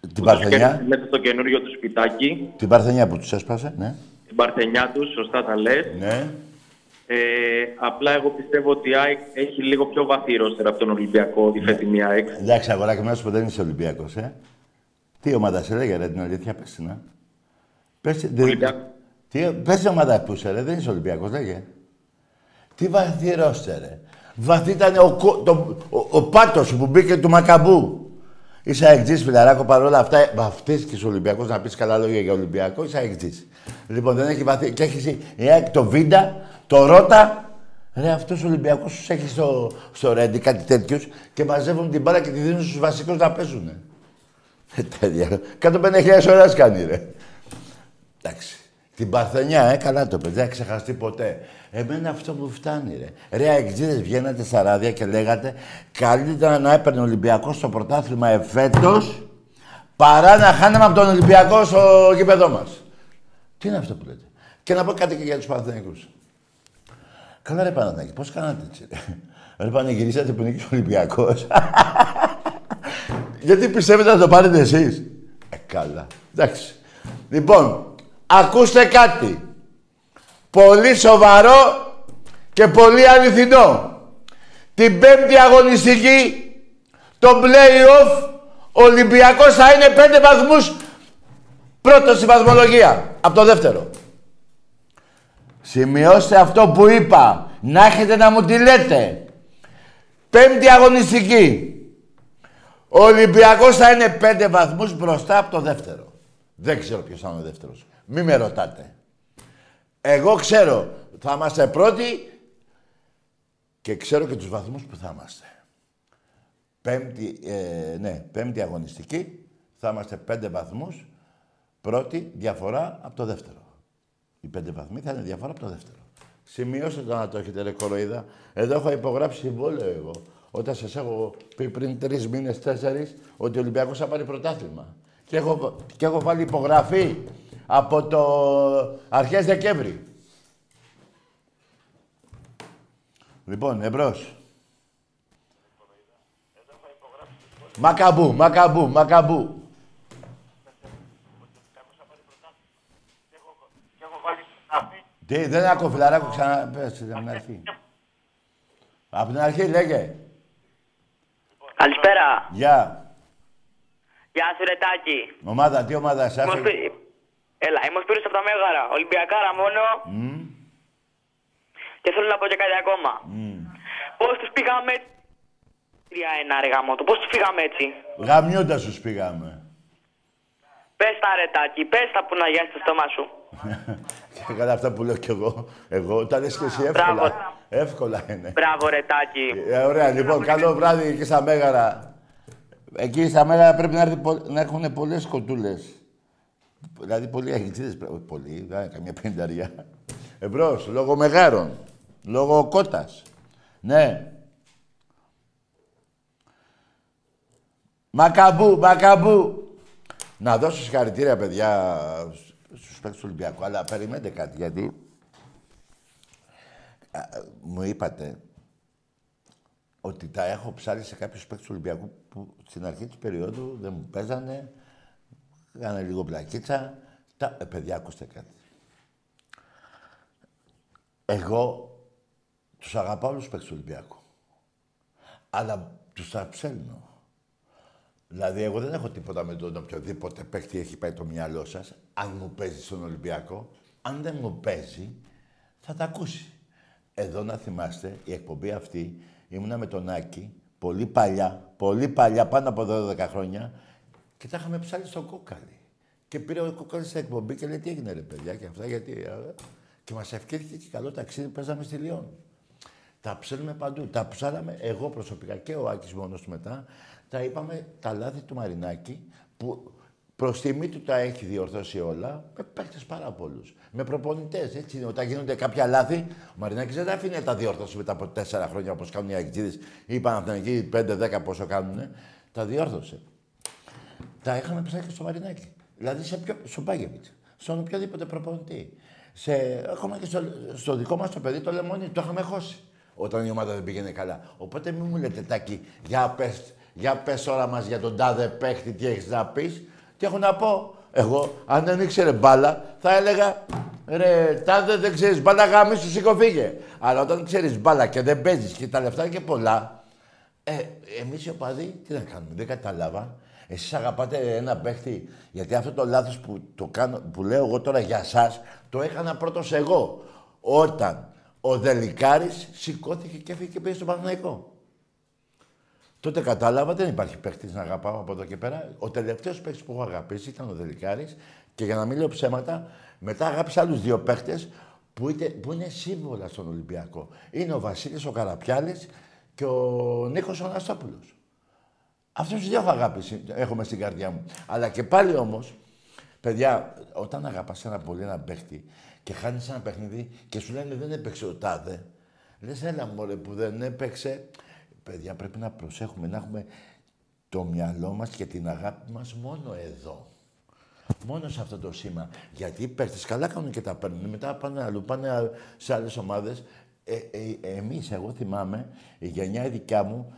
Την που τους κέρδισε Παρθενιά. μέσα στο καινούριο του σπιτάκι. Την Παρθενιά που τους έσπασε, ναι. Την Παρθενιά τους, σωστά τα λες. Ναι. Ε, απλά εγώ πιστεύω ότι η ΑΕΚ έχει λίγο πιο βαθύ ρόστερ από τον Ολυμπιακό, τη φετινή ΑΕΚ. Εντάξει, αγοράκι μου, να σου πω, δεν είσαι Ολυμπιακός, ε. Τι ομάδα σε λέγε, ρε, την αλήθεια, πες την, α. Πες, την- Ολυμπιακό. τι, πες την ομάδα που είσαι, ρε, δεν είσαι Ολυμπιακός, λέγε. Τι βαθύ ρόστερ, ρε. Βαθύ ήταν ο, κο- το, ο, ο πάτος που μπήκε του Μακαμπού. Είσαι αεκτζής, φιλαράκο, παρόλα αυτά, ε, βαφτίστηκες Ολυμπιακός, να πεις καλά λόγια για Ολυμπιακό, είσαι αεκτζής. Λοιπόν, δεν έχει βαθύ. Και έχεις η η ΑΕΚ το Βίντα, το Ρότα. Ρε, αυτός ο Ολυμπιακός τους έχει στο, στο Ρέντι, κάτι τέτοιους, και μαζεύουν την μπάλα και τη δίνουν στους βασικούς να παίζουνε. Ε, τέτοια. 150.000 ώρες κάνει, ρε. Εντάξει. Την Παρθενιά, ε, καλά το παιδί, δεν θα ξεχαστεί ποτέ. Εμένα αυτό μου φτάνει, ρε. Ρε, αεξίδες βγαίνατε στα ράδια και λέγατε καλύτερα να έπαιρνε ο Ολυμπιακός στο πρωτάθλημα εφέτος παρά να χάναμε από τον Ολυμπιακό στο γήπεδό μας. Τι είναι αυτό που λέτε; Και να πω κάτι και για τους Παναθηναϊκούς. Καλά ρε Παναθηναϊκοί, πώς κάνατε έτσι, ρε. Ρε πανηγυρίσατε που νίκησε ο Ολυμπιακός. Γιατί πιστεύετε να το πάρετε εσείς; Ε, καλά. Εντάξει. Λοιπόν, ακούστε κάτι. Πολύ σοβαρό και πολύ αληθινό. Την πέμπτη αγωνιστική, το play-off, ο Ολυμπιακός θα είναι πέντε βαθμούς πρώτος στη βαθμολογία. Από το δεύτερο. Σημειώστε αυτό που είπα. Να έχετε να μου τη λέτε. Πέμπτη αγωνιστική. Ο Ολυμπιακός θα είναι πέντε βαθμούς μπροστά από το δεύτερο. Δεν ξέρω ποιος θα είναι ο δεύτερος. Μη με ρωτάτε. Εγώ ξέρω θα είμαστε πρώτοι και ξέρω και τους βαθμούς που θα είμαστε. Πέμπτη, ε, ναι, πέμπτη αγωνιστική θα είμαστε πέντε βαθμούς πρώτη διαφορά από το δεύτερο. Οι πέντε βαθμοί θα είναι διαφορά από το δεύτερο. Σημειώστε το να το έχετε ρε κοροϊδά. Εδώ έχω υπογράψει συμβόλαιο εγώ. Όταν σας έχω πει πριν τρεις μήνες, τέσσερις, ότι ο Ολυμπιακός θα πάρει πρωτάθλημα. Και έχω, και έχω βάλει υπογραφή Από το αρχές Δεκέμβρη. Λοιπόν, εμπρός. Μακαμπού, μακαμπού, μακαμπού. Τι, δεν άκου φιλαράκο, ξαναπες από την αρχή. Από την αρχή λέγε. Καλησπέρα. Γεια. Γεια σου, Ρετάκη. Ομάδα, τι ομάδα σας. Είμαι ο Σπύ- Έλα, είμαι ο Σπύρος από τα Μέγαρα. Ολυμπιακάρα μόνο. Και θέλω να πω και κάτι ακόμα. Πώς τους πήγαμε... 3-1 ρε γαμότο. Πώς τους πήγαμε έτσι; Γαμιούντα σου πήγαμε. Πες τα Ρετάκη, πες τα που να γιάσει το στόμα σου. Και καλά αυτά που λέω κι εγώ. Εγώ τα λες και εσύ εύκολα. Εύκολα είναι. Μπράβο Ρετάκη. Ε, ωραία, λοιπόν, καλό βράδυ εκεί στα Μέγαρα. Εκεί στα Μέγαρα πρέπει να, έρθει, πο- να έχουν πολλές κοτούλες. Δηλαδή, πολλοί αγγλίδες πρέπει. όχι Πολλοί, δεν είναι καμιά πενταριά. Εμπρός, λόγω μεγάρων. Λόγω κότας. Ναι. Μακαμπού, μακαμπού. Να δώσω συγχαρητήρια, παιδιά, στους παίκτες του Ολυμπιακού, αλλά περιμένετε κάτι, γιατί α, μου είπατε ότι τα έχω ψάλει σε κάποιους παίκτες του Ολυμπιακού που στην αρχή της περίοδου δεν μου παίζανε, έκανα λίγο πλακίτσα. Τα... Ε, παιδιά, ακούστε κάτι. Εγώ τους αγαπάω όλους τους παίκτες του Ολυμπιακού. Αλλά τους τα ψέλνω. Δηλαδή, εγώ δεν έχω τίποτα με τον οποιοδήποτε παίκτη έχει πάει το μυαλό σας. Αν μου παίζει στον Ολυμπιακό, αν δεν μου παίζει, θα τα ακούσει. Εδώ να θυμάστε, η εκπομπή αυτή ήμουνα με τον Άκη πολύ παλιά, πολύ παλιά, πάνω από 12 χρόνια και τα είχαμε ψάλει στο κόκαλι. Και πήρε ο κόκαλι στην εκπομπή και λέει: Τι έγινε, ρε παιδιά, και αυτά γιατί. ε, Και μας ευχήθηκε και καλό ταξίδι, παίζαμε στη Λιόν. Τα ψέλνουμε παντού. Τα ψάλαμε εγώ προσωπικά και ο Άκης μόνος του μετά. Τα είπαμε τα λάθη του Μαρινάκη που προς τιμή του τα έχει διορθώσει όλα με παίκτες πάρα πολλούς. Με προπονητές, έτσι είναι. Όταν γίνονται κάποια λάθη, ο Μαρινάκης δεν τα αφήνει να τα διορθώσει μετά από τέσσερα χρόνια όπως κάνουν οι Αγγλίδες ή οι Παναθηναϊκοί, 5-10 πόσο κάνουνε. Τα διόρθωσε. Τα είχαμε ψάξει και στο Μαρινάκη. Δηλαδή σε ποιο, στον Πάγεβιτ, στον οποιοδήποτε προπονητή. Σε, ακόμα και στο, στο δικό μας το παιδί το λεμόνι το είχαμε χώσει όταν η ομάδα δεν πήγαινε καλά. Οπότε μην μου λέτε τάκι, για πες, για πες ώρα μας για τον τάδε παίχτη τι έχεις να πεις. Τι έχω να πω; Εγώ, αν δεν ήξερε μπάλα, θα έλεγα ρε τάδε δεν ξέρεις μπάλα γάμι σου σήκω φύγε. Αλλά όταν ξέρεις μπάλα και δεν παίζεις και τα λεφτά είναι και πολλά, ε, εμείς οι οπαδοί τι να κάνουμε, δεν κατάλαβα. Εσείς αγαπάτε ένα παίχτη, γιατί αυτό το λάθος που, το κάνω, που λέω εγώ τώρα για σας, το έκανα πρώτος εγώ. Όταν ο Δελικάρης σηκώθηκε και έφυγε και πήγε στον Παναθηναϊκό. Τότε κατάλαβα, δεν υπάρχει παίχτης να αγαπάω από εδώ και πέρα. Ο τελευταίος παίχτης που έχω αγαπήσει ήταν ο Δελικάρης και για να μην λέω ψέματα, μετά αγάπησα άλλους δύο παίχτες που, είτε- που είναι σύμβολα στον Ολυμπιακό. Είναι ο Βασίλης ο Καραπιάλης και ο Νίκος ο Αναστόπουλος. Αυτού του δύο έχω αγάπηση, έχουμε στην καρδιά μου. Αλλά και πάλι όμως, παιδιά, όταν αγαπάς ένα πολύ ένα παίχτη και χάνεις ένα παιχνίδι και σου λένε δεν έπαιξε ο τάδε, λες έλα μωρέ που δεν έπαιξε. Παιδιά, πρέπει να προσέχουμε, να έχουμε το μυαλό μας και την αγάπη μας μόνο εδώ. Μόνο σε αυτό το σήμα. Γιατί οι παίχτες καλά κάνουν και τα παίρνουν. Μετά πάνε αλλού, πάνε α- σε άλλες ομάδες. Ε, ε, εμείς, εγώ θυμάμαι, η γενιά η δικιά μου,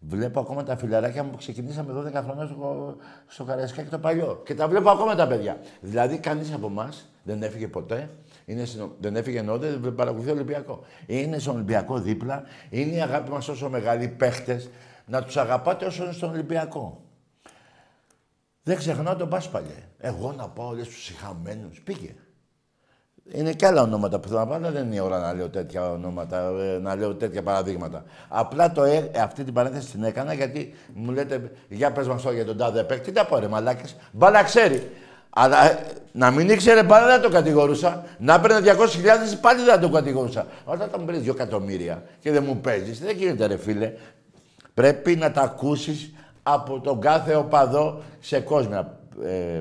βλέπω ακόμα τα φιλαράκια μου που ξεκινήσαμε 12 χρόνια στο, στο Καραϊσκάκι το παλιό. Και τα βλέπω ακόμα τα παιδιά. Δηλαδή, κανείς από εμάς δεν έφυγε ποτέ. Είναι στην- δεν έφυγε ενώ δεν παρακολουθεί Ολυμπιακό. Είναι στον Ολυμπιακό δίπλα. Είναι η αγάπη μας όσο μεγάλοι οι παίχτες. Να τους αγαπάτε όσο είναι στον Ολυμπιακό. Δεν ξεχνάω τον Πάσπαλε. Εγώ να πάω λες στους συχαμένους. Πήγε. Είναι και άλλα ονόματα που θέλω να πάω, αλλά δεν είναι η ώρα να λέω τέτοια ονόματα, ε, να λέω τέτοια παραδείγματα. Απλά το, ε, αυτή την παρένθεση την έκανα γιατί μου λέτε, για πες μας τώρα για τον τάδε παίκτη. Τι τα πω ρε μαλάκες. Μπάλα ξέρει. Αλλά ε, να μην ήξερε μπάλα δεν το κατηγορούσα. Να έπαιρνε 200.000 πάλι δεν το κατηγορούσα. Όταν θα μου παίρνεις 2 εκατομμύρια και δεν μου παίζεις, δεν γίνεται ρε φίλε. Πρέπει να τα ακούσεις από τον κάθε οπαδό σε κόσμια ε,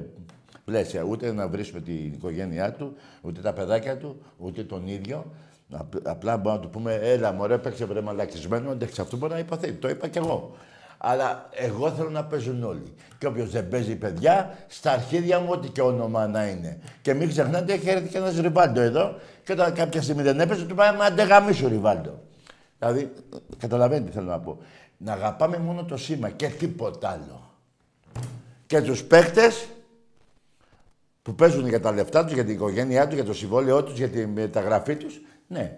πλαίσια. Ούτε να βρίσκουμε την οικογένειά του, ούτε τα παιδάκια του, ούτε τον ίδιο. Απ- απλά μπορούμε να του πούμε, έλα μωρέ, παίξε βρε μαλακισμένο, εντάξει, αυτό μπορεί να υποθεί. Το είπα κι εγώ. Αλλά εγώ θέλω να παίζουν όλοι. Και όποιος δεν παίζει, παιδιά, στα αρχίδια μου, ό,τι και όνομα να είναι. Και μην ξεχνάτε, έχει έρθει και ένας Ριβάλντο εδώ. Και όταν κάποια στιγμή δεν έπαιζε, του πάμε αντεγαμίσου Ριβάλντο. Δηλαδή, καταλαβαίνετε τι θέλω να πω. Να αγαπάμε μόνο το σήμα και τίποτα άλλο. Και τους παίκτες που παίζουν για τα λεφτά τους, για την οικογένειά τους, για το συμβόλαιό τους, για τη μεταγραφή τους, ναι,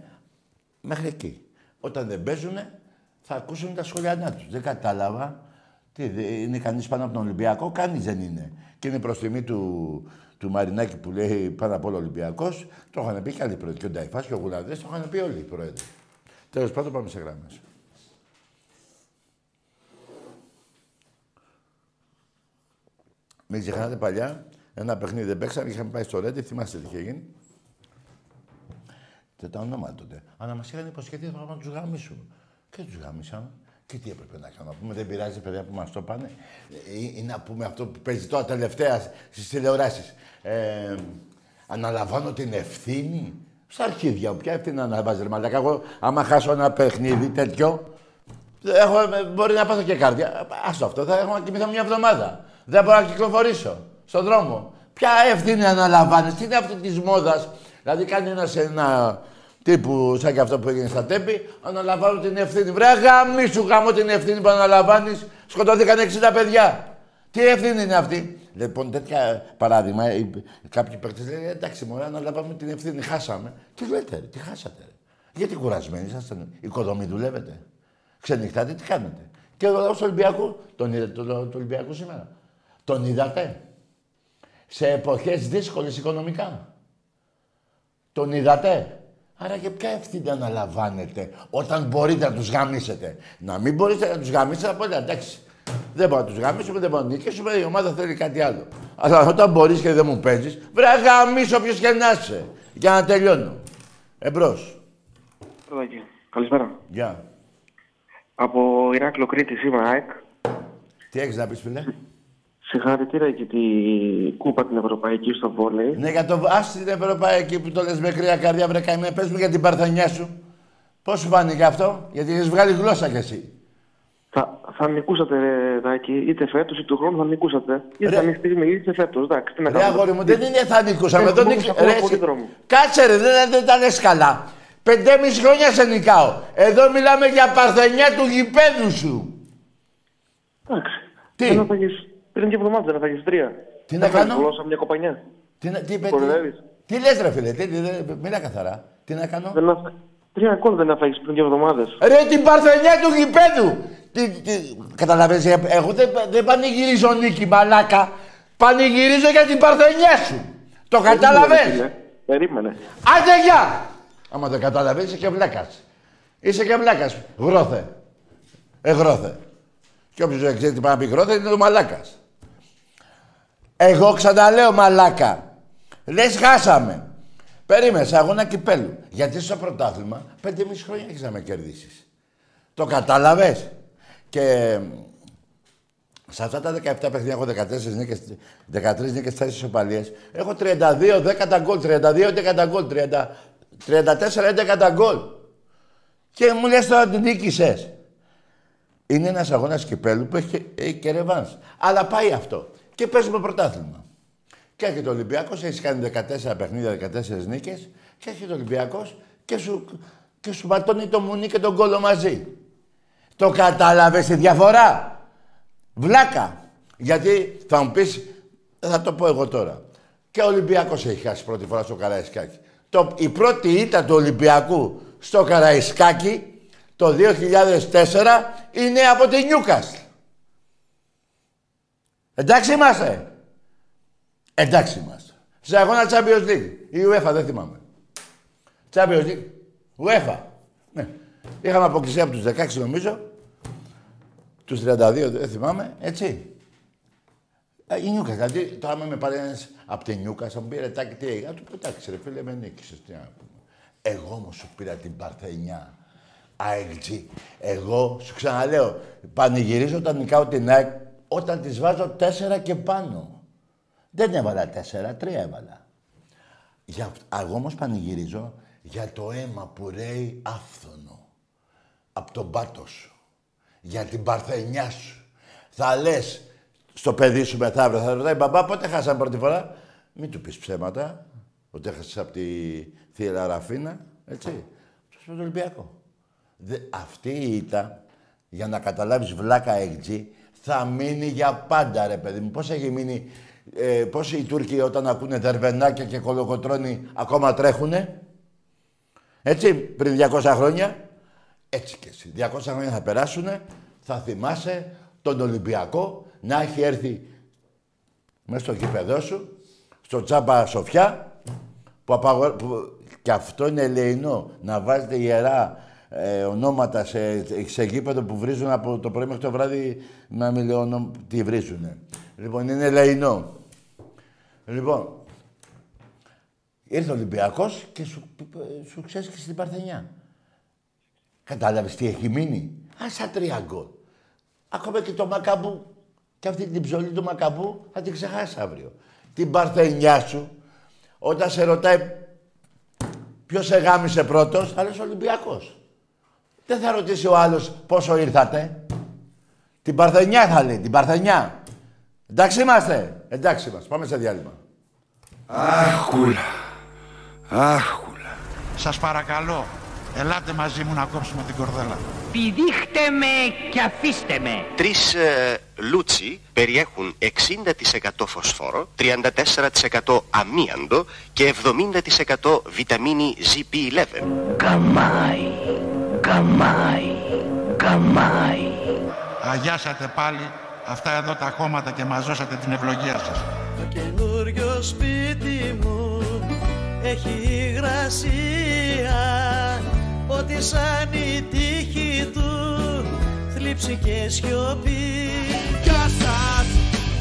μέχρι εκεί. Όταν δεν παίζουν, θα ακούσουν τα σχόλιά τους. Δεν κατάλαβα. Τι, δε- είναι κανείς πάνω από τον Ολυμπιακό, κανείς δεν είναι. Και είναι προς τιμή του, του Μαρινάκη που λέει πάνω απ' όλο Ολυμπιακός. Το είχαν πει και άλλοι πρόεδροι. Και ο Νταϊφάς και ο Γουλαδές, το είχαν πει όλοι οι πρόεδροι. Τέλος πάντων, πάμε σε γράμμες. Μην ξεχνάτε παλιά, ένα παιχνίδι δεν παίξαμε, είχαμε πάει στο Ρέντι, θυμάστε τι είχε γίνει. Δεν τα ονόματα τότε. Αλλά μας είχαν υποσχεθεί ότι θα τους γαμίσουμε. Και τους γαμίσαμε. Και τι έπρεπε να κάνουμε, να πούμε, δεν πειράζει, παιδιά που μας το πάνε. Ή, ή να πούμε αυτό που παίζει τώρα τελευταία στις τηλεοράσεις. Ε, αναλαμβάνω την ευθύνη. Στα αρχίδια μου, ποια ευθύνη αναλαμβάνει, ρε Μαλάκα. Εγώ, άμα χάσω ένα παιχνίδι τέτοιο, Έχω, ε, μπορεί να πάθω και κάρδια. Άστο αυτό, θα έχω να κοιμηθώ μια εβδομάδα. Δεν μπορώ να κυκλοφορήσω στον δρόμο. Ποια ευθύνη αναλαμβάνεις, τι είναι αυτή της μόδας. Δηλαδή κάνει ένας ένα τύπου σαν και αυτό που έγινε στα τέπη, αναλαμβάνω την ευθύνη. Βρε γαμί σου γάμω την ευθύνη που αναλαμβάνεις. Σκοτώθηκαν 60 παιδιά. Τι ευθύνη είναι αυτή; Λοιπόν, τέτοια παράδειγμα, οι- κάποιοι παίκτες λένε εντάξει, μωρέ, αναλαμβάνουμε την ευθύνη. Χάσαμε. Τι λέτε, ρε, τι χάσατε. Ρε. Γιατί κουρασμένοι ήσασταν, οικοδομή δουλεύετε. Ξενυχτάτε, τι κάνετε. Και ο λαός του Ολυμπιακού, τον είδατε τον λαό του Ολυμπιακού σήμερα. Τον είδατε. Σε εποχές δύσκολες οικονομικά. Τον είδατε; Άρα και ποια ευθύνη αναλαμβάνετε όταν μπορείτε να τους γαμίσετε; Να μην μπορείτε να τους γαμίσετε, από όλα εντάξει. Δεν μπορώ να τους γαμίσουμε, δεν μπορώ να νικήσουμε, η ομάδα θέλει κάτι άλλο. Αλλά όταν μπορείς και δεν μου παίζεις, βρε γαμίσω όποιος και να είσαι. Για να τελειώνω. Εμπρός. Παιδάκι. Καλησπέρα. Γεια. Από Ηράκλειο Κρήτη είμαι ΑΕΚ. Τι έχεις να πεις, φίλε; Συγχαρητήρια για την κούπα την Ευρωπαϊκή στο βόλεϊ. Ναι, για το ας την Ευρωπαϊκή που το λες με κρύα καρδιά, βρε καημέ, πες μου για την παρθενιά σου. Πώς σου φάνηκε αυτό, γιατί έχεις βγάλει γλώσσα κι εσύ. Θα, θα νικούσατε, ρε, Δάκη, είτε φέτος είτε του χρόνου θα νικούσατε. Είτε θα στιγμή είτε φέτος. Εντάξει, τι να Ρε κάνουμε. αγόρι μου, δεν είναι θα νικούσαμε. Έχουμε Τον όμως νίκη... ακόμα Ρε, πολύ εσύ- δρόμο. Κάτσε ρε, δεν, δεν τα λες καλά. Πεντέμιση χρόνια σε νικάω. Εδώ μιλάμε για παρθενιά του γηπέδου σου. Εντάξει. Τι; Δεν θα έχεις- πριν και εβδομάδε δεν θα έχει τρία. Τι Δεν να θα έχεις κάνω; Γλώσσα μια κοπανιά. Τι, να- τι, είπε, τι, Κοροϊδεύεις. τι λες ρε φίλε, τι, τι, τι, μιλά καθαρά. Τι να κάνω; Δεν θα... Τρία γκολ δεν θα έχει πριν και εβδομάδες. Ρε την παρθενιά του γηπέδου. Τι, τι, καταλαβαίνεις, ε, εγώ δεν, δεν πανηγυρίζω νίκη, μαλάκα. Πανηγυρίζω για την παρθενιά σου. Το κατάλαβες. Περίμενε. Άντε γεια! Άμα δεν κατάλαβες, είσαι και βλάκας. Είσαι και βλάκας. Γρόθε. Εγρώθε. Και όποιος δεν ξέρει τι πάει να πει γρόθε είναι το μαλάκας. Εγώ ξαναλέω μαλάκα. Λες χάσαμε. Περίμενε, σε αγώνα κυπέλου. Γιατί στο πρωτάθλημα πέντε μισή χρόνια έχεις να με κερδίσεις. Το κατάλαβες. Και σε αυτά τα 17 παιχνίδια έχω 14 νίκες, 13 νίκες, 4 ισοπαλίες. Έχω 32 10 γκολ, 32 11 γκολ, 30 34 11 γκολ. Και μου λες τώρα ότι νίκησες. Είναι ένας αγώνας κυπέλου που έχει, και- έχει και ρεβάνς. Αλλά πάει αυτό. Και παίζουμε πρωτάθλημα. Και έρχεται ο Ολυμπιακός, έχεις κάνει 14 παιχνίδια, 14 νίκες. Και έρχεται ο Ολυμπιακός και σου, και σου ματώνει το μουνί και τον κόλλο μαζί. Το κατάλαβες τη διαφορά; Βλάκα. Γιατί θα μου πεις, θα το πω εγώ τώρα. Και ο Ολυμπιακός έχει χάσει πρώτη φορά στο Καραϊσκάκι. Το, η πρώτη ήττα του Ολυμπιακού στο Καραϊσκάκι το 2004 είναι από τη Νιούκαστ. Εντάξει είμαστε. Εντάξει είμαστε. Σε αγώνα Champions League. Η UEFA δεν θυμάμαι. Champions League. UEFA. Ναι. Είχαμε αποκλειστεί από τους 16 νομίζω. Τους 32 δεν θυμάμαι. Έτσι. Ε, Η Νιούκα, δηλαδή τώρα με πάρει ένας από τη Νιούκα, θα μου πει ρε τάκι τι έγινε. Να του πω εντάξει ρε φίλε με νίκησες, τι να πούμε. Εγώ όμως σου πήρα την Παρθενιά. ΑΕΚ Εγώ σου ξαναλέω, πανηγυρίζω όταν νικάω την ΑΕΚ όταν τις βάζω τέσσερα και πάνω. Δεν έβαλα τέσσερα, τρία έβαλα. Για, αυ- εγώ όμως πανηγυρίζω για το αίμα που ρέει άφθονο από τον πάτο σου. για την παρθενιά σου. Θα λες στο παιδί σου μεθαύριο, θα ρωτάει μπαμπά πότε χάσαμε πρώτη φορά; Μην του πεις ψέματα, ότι έχασες από τη θύρα Ραφίνα, έτσι. Του τον Ολυμπιακός. Δε, αυτή η ήττα, για να καταλάβεις βλάκα εκτζή, θα μείνει για πάντα, ρε παιδί μου. Πώς έχει μείνει, ε, πώς οι Τούρκοι όταν ακούνε δερβενάκια και κολοκοτρώνει ακόμα τρέχουνε; Έτσι, πριν 200 χρόνια. Έτσι και εσύ. 200 χρόνια θα περάσουνε, θα θυμάσαι τον Ολυμπιακό να έχει έρθει μέσα στο γήπεδό σου, στο Τσάμπα Σοφιά, που, απαγο... που και αυτό είναι ελεηνό, να βάζετε ιερά ε, ονόματα σε, σε γήπεδο που βρίζουν από το πρωί μέχρι το βράδυ, να μην λέω ονο... τι βρίζουνε. Λοιπόν, είναι ελεηνό. Λοιπόν, ήρθε ο Ολυμπιακός και σου, σου ξέσκησε την Παρθενιά. Κατάλαβες τι έχει μείνει; Άσα τρία γκολ. Ακόμα και το Μακαμπού. Και αυτή την ψωλή του Μακαμπού θα την ξεχάσει αύριο. Την Παρθενιά σου, όταν σε ρωτάει ποιος σε γάμισε πρώτος, θα λες Ολυμπιακός. Δεν θα ρωτήσει ο άλλος πόσο ήρθατε. Την Παρθενιά θα λέει, την Παρθενιά. Εντάξει είμαστε. Εντάξει είμαστε. Πάμε σε διάλειμμα. Άχουλα. Άχουλα. Σας παρακαλώ, ελάτε μαζί μου να κόψουμε την κορδέλα. Πηδήχτε με και αφήστε με. Τρεις ε, λούτσι περιέχουν 60% φωσφόρο, 34% αμίαντο και 70% βιταμίνη ZP11. Καμάι, καμάι, καμάι. Αγιάσατε πάλι αυτά εδώ τα χώματα και μαζώσατε την ευλογία σας. Το καινούριο σπίτι μου έχει υγρασία Ότι σαν η τύχη του θλίψη και σιωπή Γεια σας,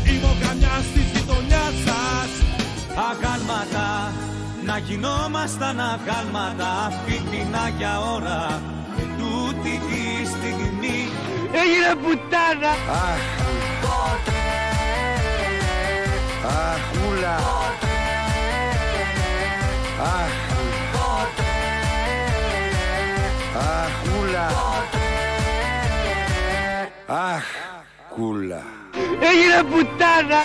είμαι ο καμιάς της γειτονιάς σας Αγάλματα, να γινόμασταν αγάλματα Φίτινα για ώρα και τούτη τη στιγμή Έγινε πουτάνα. Αχ. Αχούλα. Αχ. Αχούλα. Αχ. Κούλα. Έγινε πουτάνα.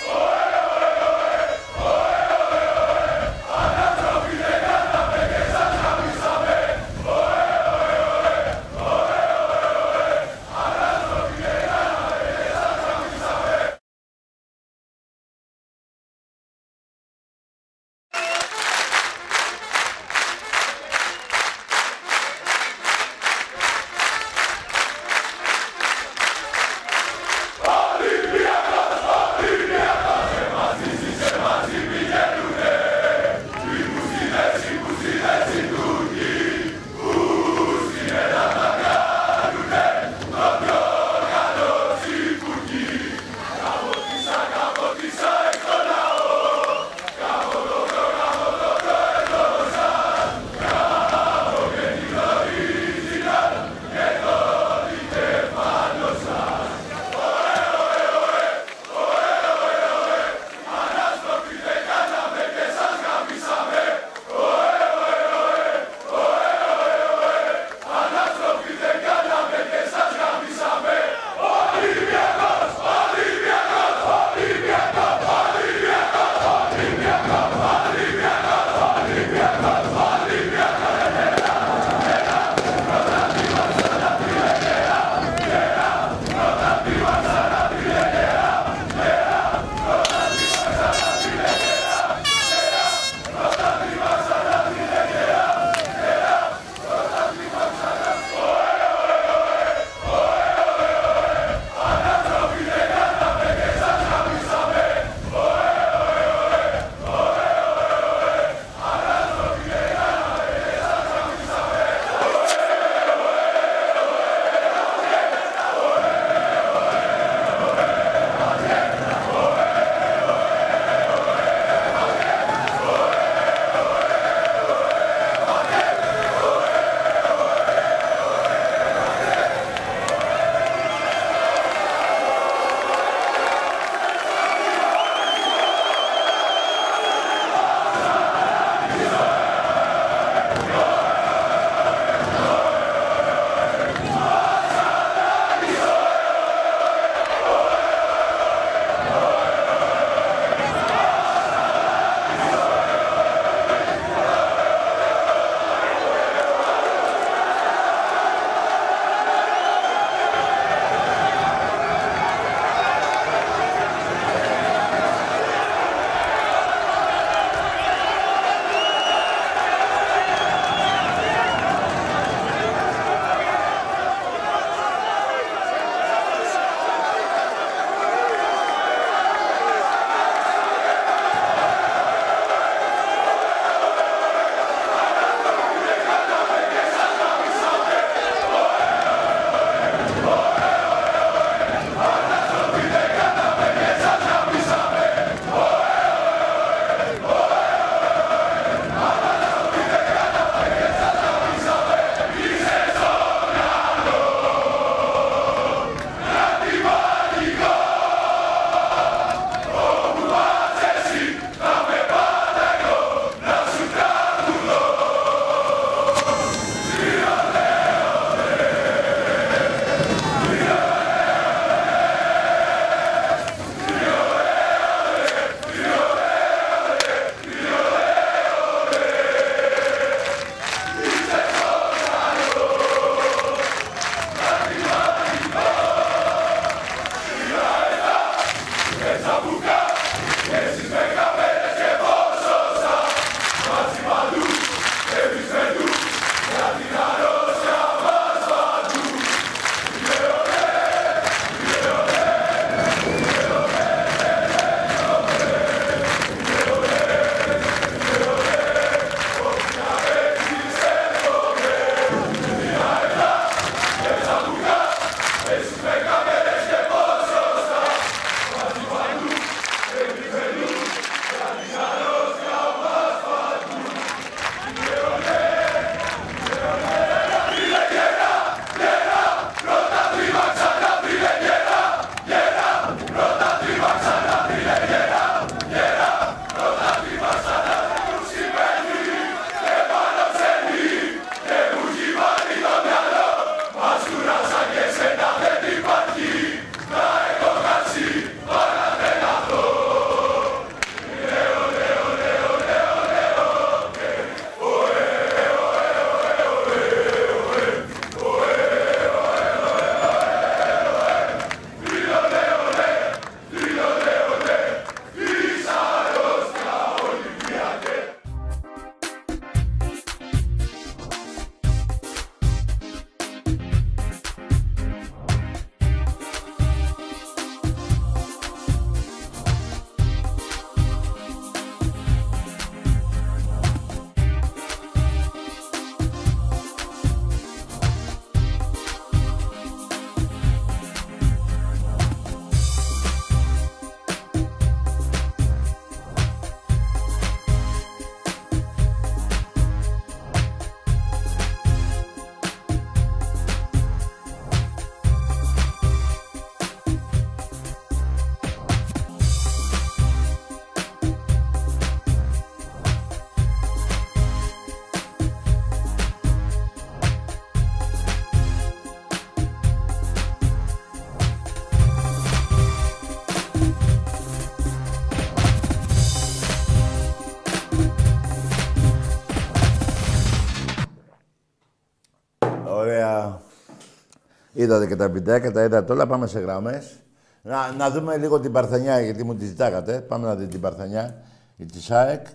Είδατε και τα βιντεάκια, τα είδατε όλα. Πάμε σε γραμμές. Να, να δούμε λίγο την Παρθενιά, γιατί μου τη ζητάγατε. Πάμε να δείτε την Παρθενιά. Η της ΑΕΚ.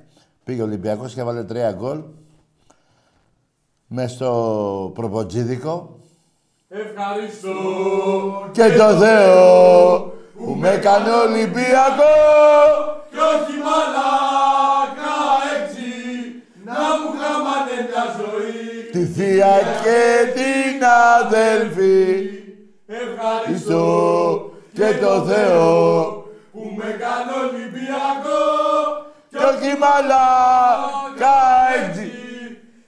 Πήγε ο Ολυμπιακός και έβαλε τρία γκολ. Μες στο προποτζίδικο. Ευχαριστώ Και το Θεό που με έκανε Ολυμπιακό. Κι όχι μαλάκα έτσι να μου χάμανε μια ζωή Τη θεία και την αδελφή. Ευχαριστώ και το Θεό που με έκανε Ολυμπιακό κι όχι μαλάκα έτσι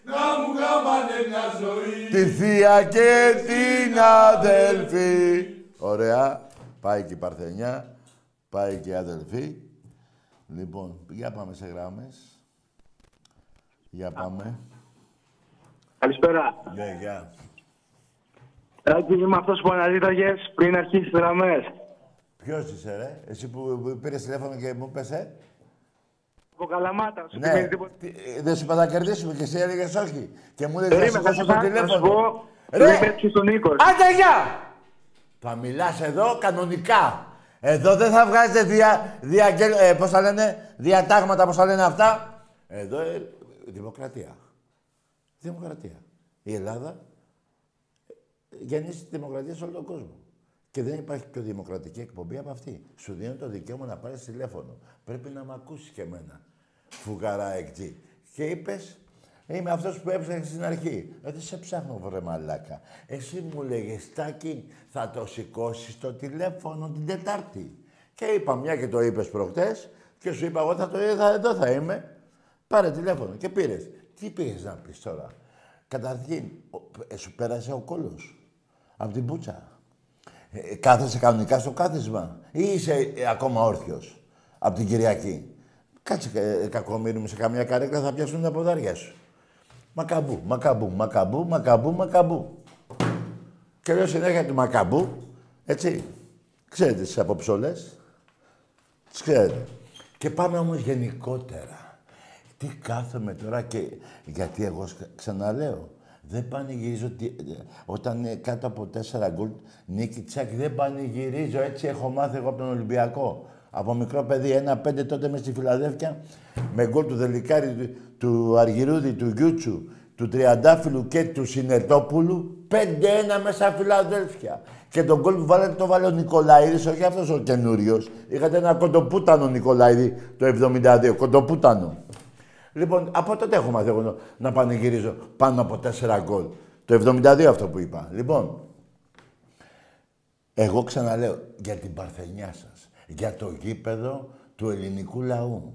να μου χάμανε μια ζωή τη θεία και την αδελφή. Ωραία. Πάει και η Παρθενιά, πάει και η αδελφή. Λοιπόν, για πάμε σε γράμμες. Για πάμε. Καλησπέρα. Ναι, γεια. Άκη, είμαι αυτός που αναζήταγες πριν αρχίσει τις γραμμές. Ποιος είσαι, ρε; Εσύ που που πήρες τηλέφωνο και μου πέσε. Από Καλαμάτα, σου Ναι. πει τίποτα. Τι- ε, Δεν σου είπα να κερδίσουμε και εσύ έλεγες όχι. Και μου έλεγες να Περίμενα, θα σηκώσω σου το πω, θα σου τηλέφωνο. πω, Ρε! του είπε έτσι στον Νίκος. Άντε, γεια! Θα μιλάς εδώ κανονικά. Εδώ δεν θα βγάζετε δια, διαγγέλ, ε, πώς τα λένε, διατάγματα, πώς τα λένε αυτά. Εδώ ε, δημοκρατία. Δημοκρατία. Η Ελλάδα ε, γεννήσει τη δημοκρατία σε όλο τον κόσμο. Και δεν υπάρχει πιο δημοκρατική εκπομπή από αυτή. Σου δίνω το δικαίωμα να πάρεις τηλέφωνο. Πρέπει να με ακούσεις και εμένα. Φουγαρά εκτζή. Και είπες, είμαι αυτός που έψαχνε στην αρχή. Ε, δεν σε ψάχνω, βρε μαλάκα. Εσύ μου λέγες, Στάκη, θα το σηκώσεις το τηλέφωνο την Τετάρτη. Και είπα, μια και το είπες προχτές, και σου είπα, εγώ θα το είδα, εδώ θα είμαι. Πάρε τηλέφωνο και πήρες. Τι πήγες να πεις τώρα. Καταρχήν, ο- ε, σου πέρασε ο κόλος από την πούτσα. Ε, κάθεσαι κανονικά στο κάθισμα ή είσαι ε, ακόμα όρθιος από την Κυριακή; Κάτσε ε, κακομύρι μου σε καμιά καρέκλα θα πιάσουν τα ποδάρια σου. Μακαμπού, μακαμπού, μακαμπού, μακαμπού, μακαμπού. Και λέω συνέχεια του μακαμπού, έτσι. Ξέρετε τις αποψόλες. Τις ξέρετε. Και πάμε όμως γενικότερα. Τι κάθομαι τώρα και... Γιατί εγώ σ- ξαναλέω. Δεν πανηγυρίζω τι- όταν είναι κάτω από τέσσερα γκολ νίκη τσακ. Δεν πανηγυρίζω. Έτσι έχω μάθει εγώ από τον Ολυμπιακό. Από μικρό παιδί, ένα-πέντε τότε με στη Φιλαδέλφια, με γκολ του Δελικάρη, του, του Αργυρούδη, του Γιούτσου, του Τριαντάφυλλου και του Συνετόπουλου, 5-1 μέσα Φιλαδέλφια. Και τον γκολ που βάλατε το βάλε ο Νικολαίδης, όχι αυτός ο καινούριος. Είχατε ένα κοντοπούτανο Νικολαίδη το 72, κοντοπούτανο. Λοιπόν, από τότε έχω μάθει εγώ να πανηγυρίζω πάνω από 4 γκολ. Το 72 αυτό που είπα. Λοιπόν, εγώ ξαναλέω για την παρθενιά σας, για το γήπεδο του ελληνικού λαού.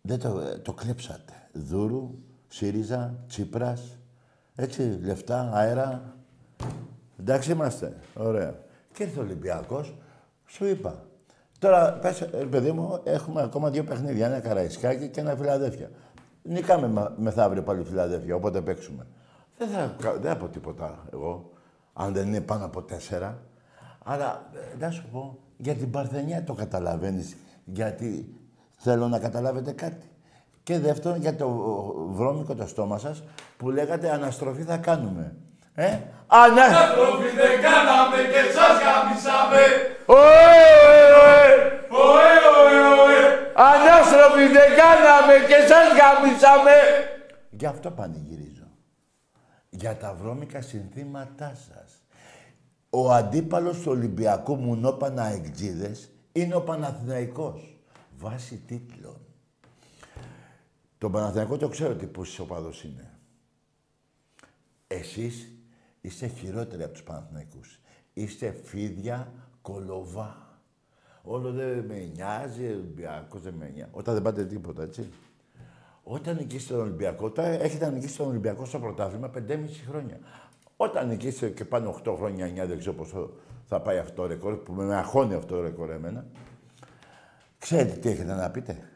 Δεν το, ε, το κλέψατε. Δούρου, ΣΥΡΙΖΑ, Τσίπρας, έτσι, λεφτά, αέρα. Εντάξει είμαστε. Ωραία. Και ήρθε ο Ολυμπιακός, σου είπα. Τώρα, πες, ε, παιδί μου, έχουμε ακόμα δύο παιχνίδια. Ένα Καραϊσκάκι και ένα Φιλαδέφια. Νικάμε μα- μεθαύριο πάλι Φιλαδέφια, οπότε παίξουμε. Δεν θα, κα- δεν θα πω τίποτα εγώ, αν δεν είναι πάνω από τέσσερα. Αλλά, ε, να σου πω, για την Παρθενιά το καταλαβαίνεις. Γιατί θέλω να καταλάβετε κάτι. Και δεύτερον, για το ε, βρώμικο το στόμα σας, που λέγατε αναστροφή θα κάνουμε. Ε, ανα... Αναστροφή δεν κάναμε και σας γαμίσαμε Ωε, ωε, Ωε, ωε, ωε Ανάστροφοι δεν κάναμε και σας γαμίσαμε. Γι' αυτό πανηγυρίζω. Για τα βρώμικα συνθήματά σας. Ο αντίπαλος του Ολυμπιακού Μουνόπανα Εκτζίδες είναι ο Παναθηναϊκός. Βάσει τίτλων. Το Παναθηναϊκό το ξέρω τι πούσης οπαδός είναι. Εσείς είστε χειρότεροι από τους Παναθηναϊκούς. Είστε φίδια κολοβά. Όλο δεν με νοιάζει, ο Ολυμπιακός δεν με νοιάζει. Όταν δεν πάτε τίποτα, έτσι. Όταν νικήσετε τον Ολυμπιακό, τώρα έχετε νικήσει τον Ολυμπιακό στο πρωτάθλημα 5,5 χρόνια. Όταν νικήσετε και πάνω 8 χρόνια, 9, δεν ξέρω πόσο θα πάει αυτό το ρεκόρ, που με αγχώνει αυτό το ρεκόρ εμένα. Ξέρετε τι έχετε να πείτε;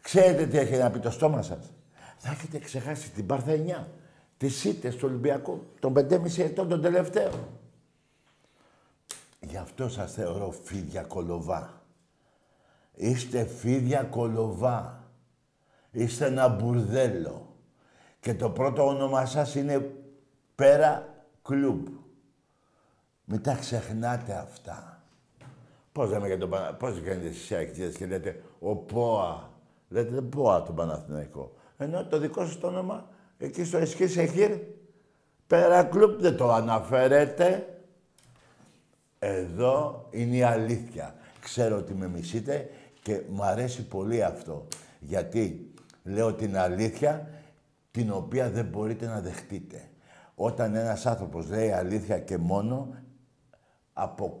Ξέρετε τι έχετε να πει το στόμα σας; Θα έχετε ξεχάσει την Παρθενιά, τις ήττες του Ολυμπιακού, των 5,5 ετών των τελευταίων. Γι' αυτό σας θεωρώ φίδια κολοβά. Είστε φίδια κολοβά. Είστε ένα μπουρδέλο. Και το πρώτο όνομα σας είναι Πέρα κλουμπ. Μην τα ξεχνάτε αυτά. Πώς λέμε για τον Πανα... Πώς κάνετε εσείς οι αεκτήδες και λέτε ο ΠΟΑ. Λέτε ΠΟΑ τον Παναθηναϊκό. Ενώ το δικό σας το όνομα εκεί στο Εσκί Σεχίρ Πέρα Κλουμπ δεν το αναφέρετε. Εδώ είναι η αλήθεια. Ξέρω ότι με μισείτε και μου αρέσει πολύ αυτό. Γιατί λέω την αλήθεια την οποία δεν μπορείτε να δεχτείτε. Όταν ένας άνθρωπος λέει αλήθεια και μόνο, απο...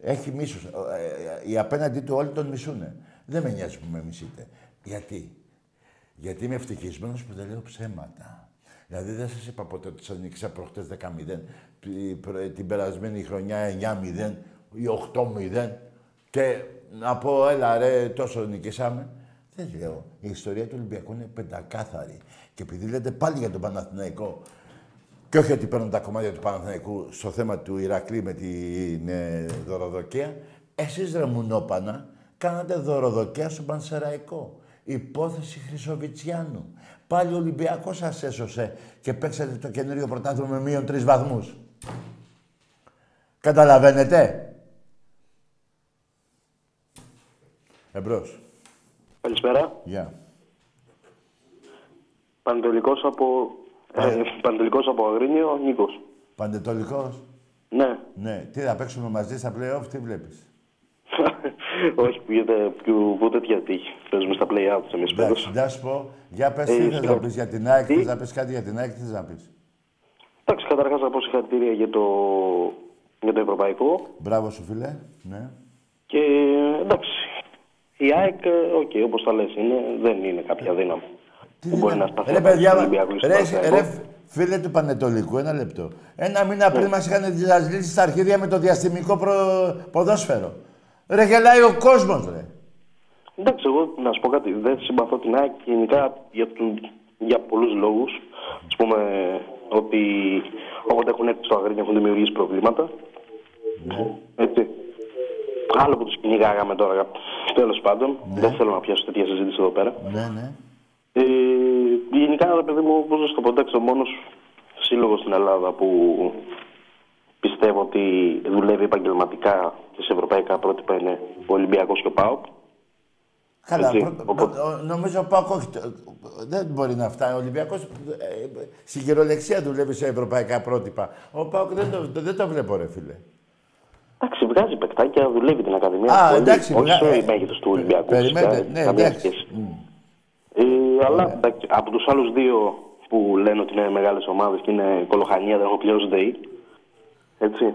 έχει μίσος. Ε, ε, Οι απέναντί του όλοι τον μισούνε. Δεν με νοιάζει που με μισείτε. Γιατί; Γιατί είμαι ευτυχισμένος που δεν λέω ψέματα. Δηλαδή δεν σας είπα ποτέ ότι σας νίκησα προχτές 10-0, την προ- την περασμένη χρονιά 9-0 ή 8-0 και να πω έλα ρε τόσο νικήσαμε. Δεν λέω. Η ιστορία του Ολυμπιακού είναι πεντακάθαρη. Και επειδή λέτε πάλι για τον Παναθηναϊκό και όχι ότι παίρνουν τα κομμάτια του Παναθηναϊκού στο θέμα του Ηρακλή με την ε, δωροδοκία, εσείς ρε μουνόπανα κάνατε δωροδοκία στον Πανσεραϊκό. Υπόθεση Χρυσοβιτσιάνου. Πάλι ο Ολυμπιακός σας έσωσε και παίξατε το καινούριο πρωτάθλημα με μείον τρεις βαθμούς. Καταλαβαίνετε; Εμπρός. Καλησπέρα. Γεια. Πανετολικός από, ε, Πανετολικός από Αγρίνιο, Νίκος. Παντετολικός. Ναι. Ναι. Τι θα παίξουμε μαζί στα play-off, τι βλέπεις; Όχι, πήγαινε πιο που τέτοια τύχη. Παίζουμε στα play-outs εμείς Εντάξει, φέτος. να σου πω, για πες Ε, τι θες να συγγνώμη. πεις για την ΑΕΚ, Τι; θες να πεις κάτι για την ΑΕΚ, τι θες να πεις. Εντάξει, καταρχάς να πω συγχαρητήρια για το, για το ευρωπαϊκό. Μπράβο σου, φίλε. Ναι. Και εντάξει, η ΑΕΚ, ε, οκ, όπως τα λες, είναι, δεν είναι κάποια δύναμη. που μπορεί να σταθεί Ρε απέναντι παιδιά, στον Ολυμπιακό ή στον ρε, Παναθηναϊκό. ρε, φίλε του Παναιτωλικού, ένα λεπτό. Ένα μήνα πριν μας είχαν λύσει στα αρχίδια με το διαστημικό προ- ποδόσφαιρο. Ρε, γελάει ο κόσμος, ρε. Εντάξει, εγώ να σου πω κάτι. Δεν συμπαθώ την ΑΕΚ γενικά για, του- για πολλούς λόγους. Α πούμε ότι όποτε έχουν έρθει στο Αγρίνιο έχουν δημιουργήσει προβλήματα. Έτσι. Άλλο που τους κυνηγάγαμε τώρα. Τέλος πάντων, δεν θέλω να πιάσω τέτοια συζήτηση εδώ πέρα. Ναι, ναι. Ε, γενικά, ρε παιδί μου, πώς να σου το πω, εντάξει, ο μόνος σύλλογος στην Ελλάδα που πιστεύω ότι δουλεύει επαγγελματικά και σε ευρωπαϊκά πρότυπα είναι ο Ολυμπιακός και ο ΠΑΟΚ. Καλά, Έτσι, πρω- οπότε- ο- νομίζω ο Πάκο όχι. το- Δεν μπορεί να φτάσει. Ο Ολυμπιακός στην κυριολεξία δουλεύει σε ευρωπαϊκά πρότυπα. Ο Πάκο δεν το, δεν το βλέπω, ρε φίλε. Εντάξει, βγάζει παικτάκια, δουλεύει την Ακαδημία. Α, πολύ, εντάξει, όχι βγα- στο ε, μέγεθος του Ολυμπιακού. Περιμένετε, φυσικά, ναι, καμία εντάξει. σχέση. Ε, αλλά εντάξει, από τους άλλους δύο που λένε ότι είναι μεγάλες ομάδες και είναι κολοχανία, δεν έχω πλέον ΔΕΗ. Έτσι.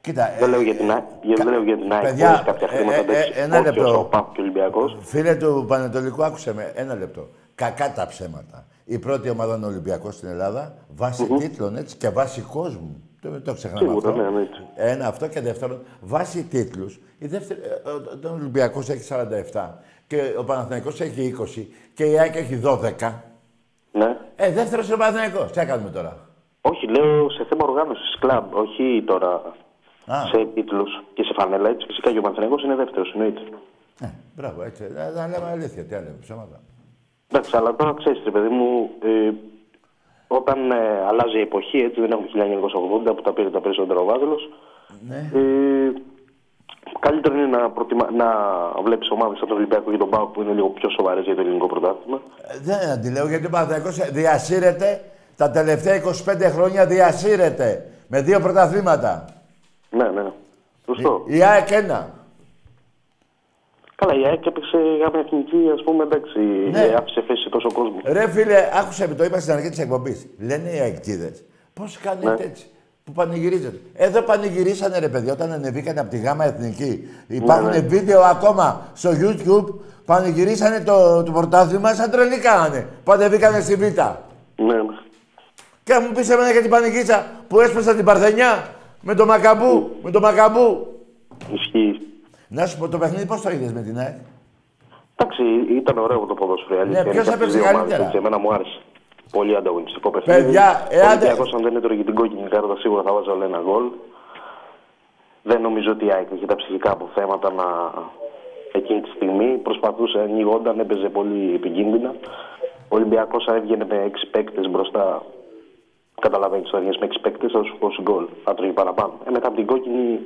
Κοίτα, δεν λέω για την ΑΕΚ, δεν λέω για την ΑΕΚ, παιδιά, χωρίς κάποια ε, χρήματα. ε, εντάξει, ε, ένα όχι λεπτό. όσο ο ΠΑΟΚ και ο Ολυμπιακός. Φίλε του Πανετολικού, άκουσε με. Ένα λεπτό. Κακά τα ψέματα. Η πρώτη ομάδα είναι ο Ολυμπιακός στην Ελλάδα, βάσει τίτλων έτσι και βάσει κόσμου. Το, το ξεχνάμε Σίγουρα, αυτό. ναι, ναι, έτσι. Ένα αυτό και δεύτερον, βάσει τίτλους. Η δεύτερη, ε, ο, ο Ολυμπιακός έχει 47 και ο Παναθηναϊκός έχει 20 και η ΑΕΚ έχει 12. Ναι. Ε, δεύτερος είναι ο Παναθηναϊκός. Τι θα κάνουμε τώρα; Όχι, λέω σε θέμα οργάνωσης κλαμπ, όχι τώρα Α. σε τίτλους και σε φανέλα. Έτσι, φυσικά και ο Παναθηναϊκός είναι δεύτερος, εννοείται. Ε, μπράβο, έτσι. Να, να λέμε αλήθεια. Τι λέμε, ψέματα. Εντάξει, αλλά τώρα ξέρεις, ρε παιδί μου, ε, όταν ε, αλλάζει η εποχή, έτσι δεν έχουμε 1980 που τα πήρε τα περισσότερα ο Βάζελος, Ναι. ε, καλύτερο είναι να, προτιμα... να βλέπεις ομάδες σαν τον Ολυμπιακό και τον Πάο που είναι λίγο πιο σοβαρές για το ελληνικό πρωτάθλημα. Ε, Δεν αντιλέω γιατί ο Παναθηναϊκός διασύρεται τα τελευταία 25 χρόνια διασύρεται με δύο πρωταθλήματα. Ναι, ναι. ναι. Σωστό. Η ΑΕΚ ένα. Καλά, η ΑΕΚ έπαιξε γάμια εθνική, ας πούμε, εντάξει, Ναι. ε, άφησε θέση τόσο κόσμο. Ρε φίλε, άκουσε με το είπα στην αρχή της εκπομπής. Λένε οι αεκτήδε. Πώς κάνετε Ναι. έτσι. Που πανηγυρίζετε. Εδώ πανηγυρίσανε ρε παιδιά όταν ανεβήκανε από τη γάμα εθνική. Υπάρχουν ναι. βίντεο ακόμα στο YouTube. Πανηγυρίσανε το, το πρωτάθλημα σαν τρελή κάνανε. Που ανεβήκανε στη Β. Ναι, ναι. Και αν μου πεις εμένα για την πανηγύτσα που έσπασα την Παρθενιά με το Μακαμπού. Με το Μακαμπού. Ισχύει. Να σου πω το παιχνίδι πώς το είδες με την ΑΕΚ; Εντάξει, ήταν ωραίο το ποδόσφαιρο. η αλήθεια Ναι, είναι ποιος και αυτές έπαιξε οι δύο ομάδες, καλύτερα; έτσι, Εμένα μου άρεσε. Πολύ ανταγωνιστικό παιχνίδι. Παιδιά, Ο εάν- Ολυμπιακός, αν δεν έτρωγε για την κόκκινη κάρτα, σίγουρα θα βάζα ένα γκολ. Δεν νομίζω ότι η ΑΕΚ είχε τα ψυχικά αποθέματα να... εκείνη τη στιγμή. Προσπαθούσε, ανοιγόταν, έπαιζε πολύ επικίνδυνα. Ο Ολυμπιακός αν έβγαινε με έξι παίκτες μπροστά Καταλαβαίνεις ότι θα βγει με 6 παίκτε, θα σου δώσει γκολ. Θα τρώγει παραπάνω. Ε, μετά από την κόκκινη,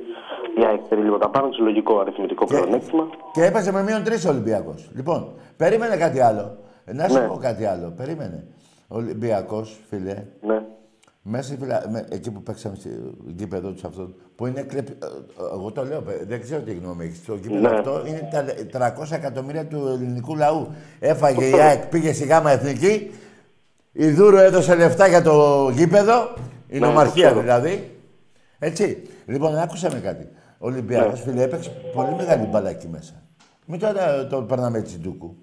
μια έκτερη λίγο τα πάνω, του λογικό αριθμητικό πλεονέκτημα. Και έπαιζε με μείον τρεις Ολυμπιακός. Λοιπόν, περίμενε κάτι άλλο. Ε, Να σου Ναι. πω κάτι άλλο. Περίμενε. Ολυμπιακός, φίλε. Ναι. Μέσα στη φυλα... με, εκεί που παίξαμε στο γήπεδο τους αυτό, που είναι κλεπ... ε, Εγώ το λέω, παι- δεν ξέρω τι γνώμη έχεις. Το γήπεδο Ναι. αυτό είναι τα 300 εκατομμύρια του ελληνικού λαού. Έφαγε η ΑΕΚ, πήγε στη ΓΑΜΑ Εθνική. Η Δούρο έδωσε λεφτά για το γήπεδο. Η Ναι, νομαρχία το ξέρω. δηλαδή. Έτσι. Λοιπόν, άκουσα με κάτι. Ο Ολυμπιακός, Ναι. φίλε, έπαιξε πολύ μεγάλη μπάλα εκεί μέσα. Μην τώρα το περνάμε έτσι ντούκου.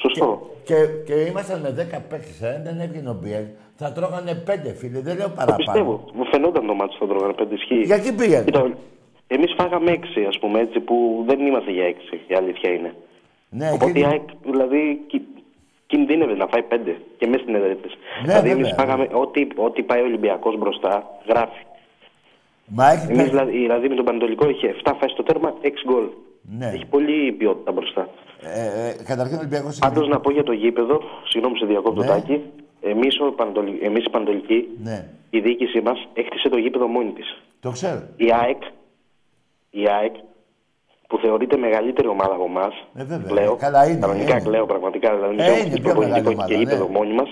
Σωστό. Και, και ήμασταν με 10 παίκτες, ε, δεν έβγαινε ο Μπιέλ. Θα τρώγανε πέντε, φίλε, δεν λέω Το παραπάνω. πιστεύω. Μου φαινόταν το μάτι στον τρώγανε πέντε ισχύει. Για εκεί πήγαινε. Εμείς φάγαμε έξι, ας πούμε, έτσι, που δεν είμαστε για έξι. Η αλήθεια είναι. Ναι, Οπότε εκεί- η ΑΕΚ, δηλαδή, κι- κινδύνευε να φάει πέντε και μέσα στην έδρα της. Ναι, δηλαδή, εμείς βέβαια. φάγαμε ό,τι, ό,τι πάει ο Ολυμπιακός μπροστά, γράφει. Μα έχει Εμείς, παίξει. δηλαδή, δηλαδή, με τον Πανετολικό είχε 7 φάσεις στο τέρμα, 6 γκολ. Ναι. Έχει πολύ ποιότητα μπροστά. Ε, ε, καταρχήν ο Ολυμπιακός... Πάντως να πω για το γήπεδο, συγγνώμη σε διακόπτω Ναι. τάκι. Εμείς εμείς οι Πανετολικοί, Ναι, η διοίκησή μας έκτισε το γήπεδο μόνη της. το ξέρω. Η ΑΕΚ, η ΑΕΚ που θεωρείται μεγαλύτερη ομάδα από εμάς. Ε, βέβαια. Κλαίω. Καλά είναι, Κανονικά είναι. κλαίω πραγματικά. Δηλαδή, Ε, ε, είναι πιο μεγάλη προπονητικό ομάδα, και γήπεδο ναι. μόνοι μας.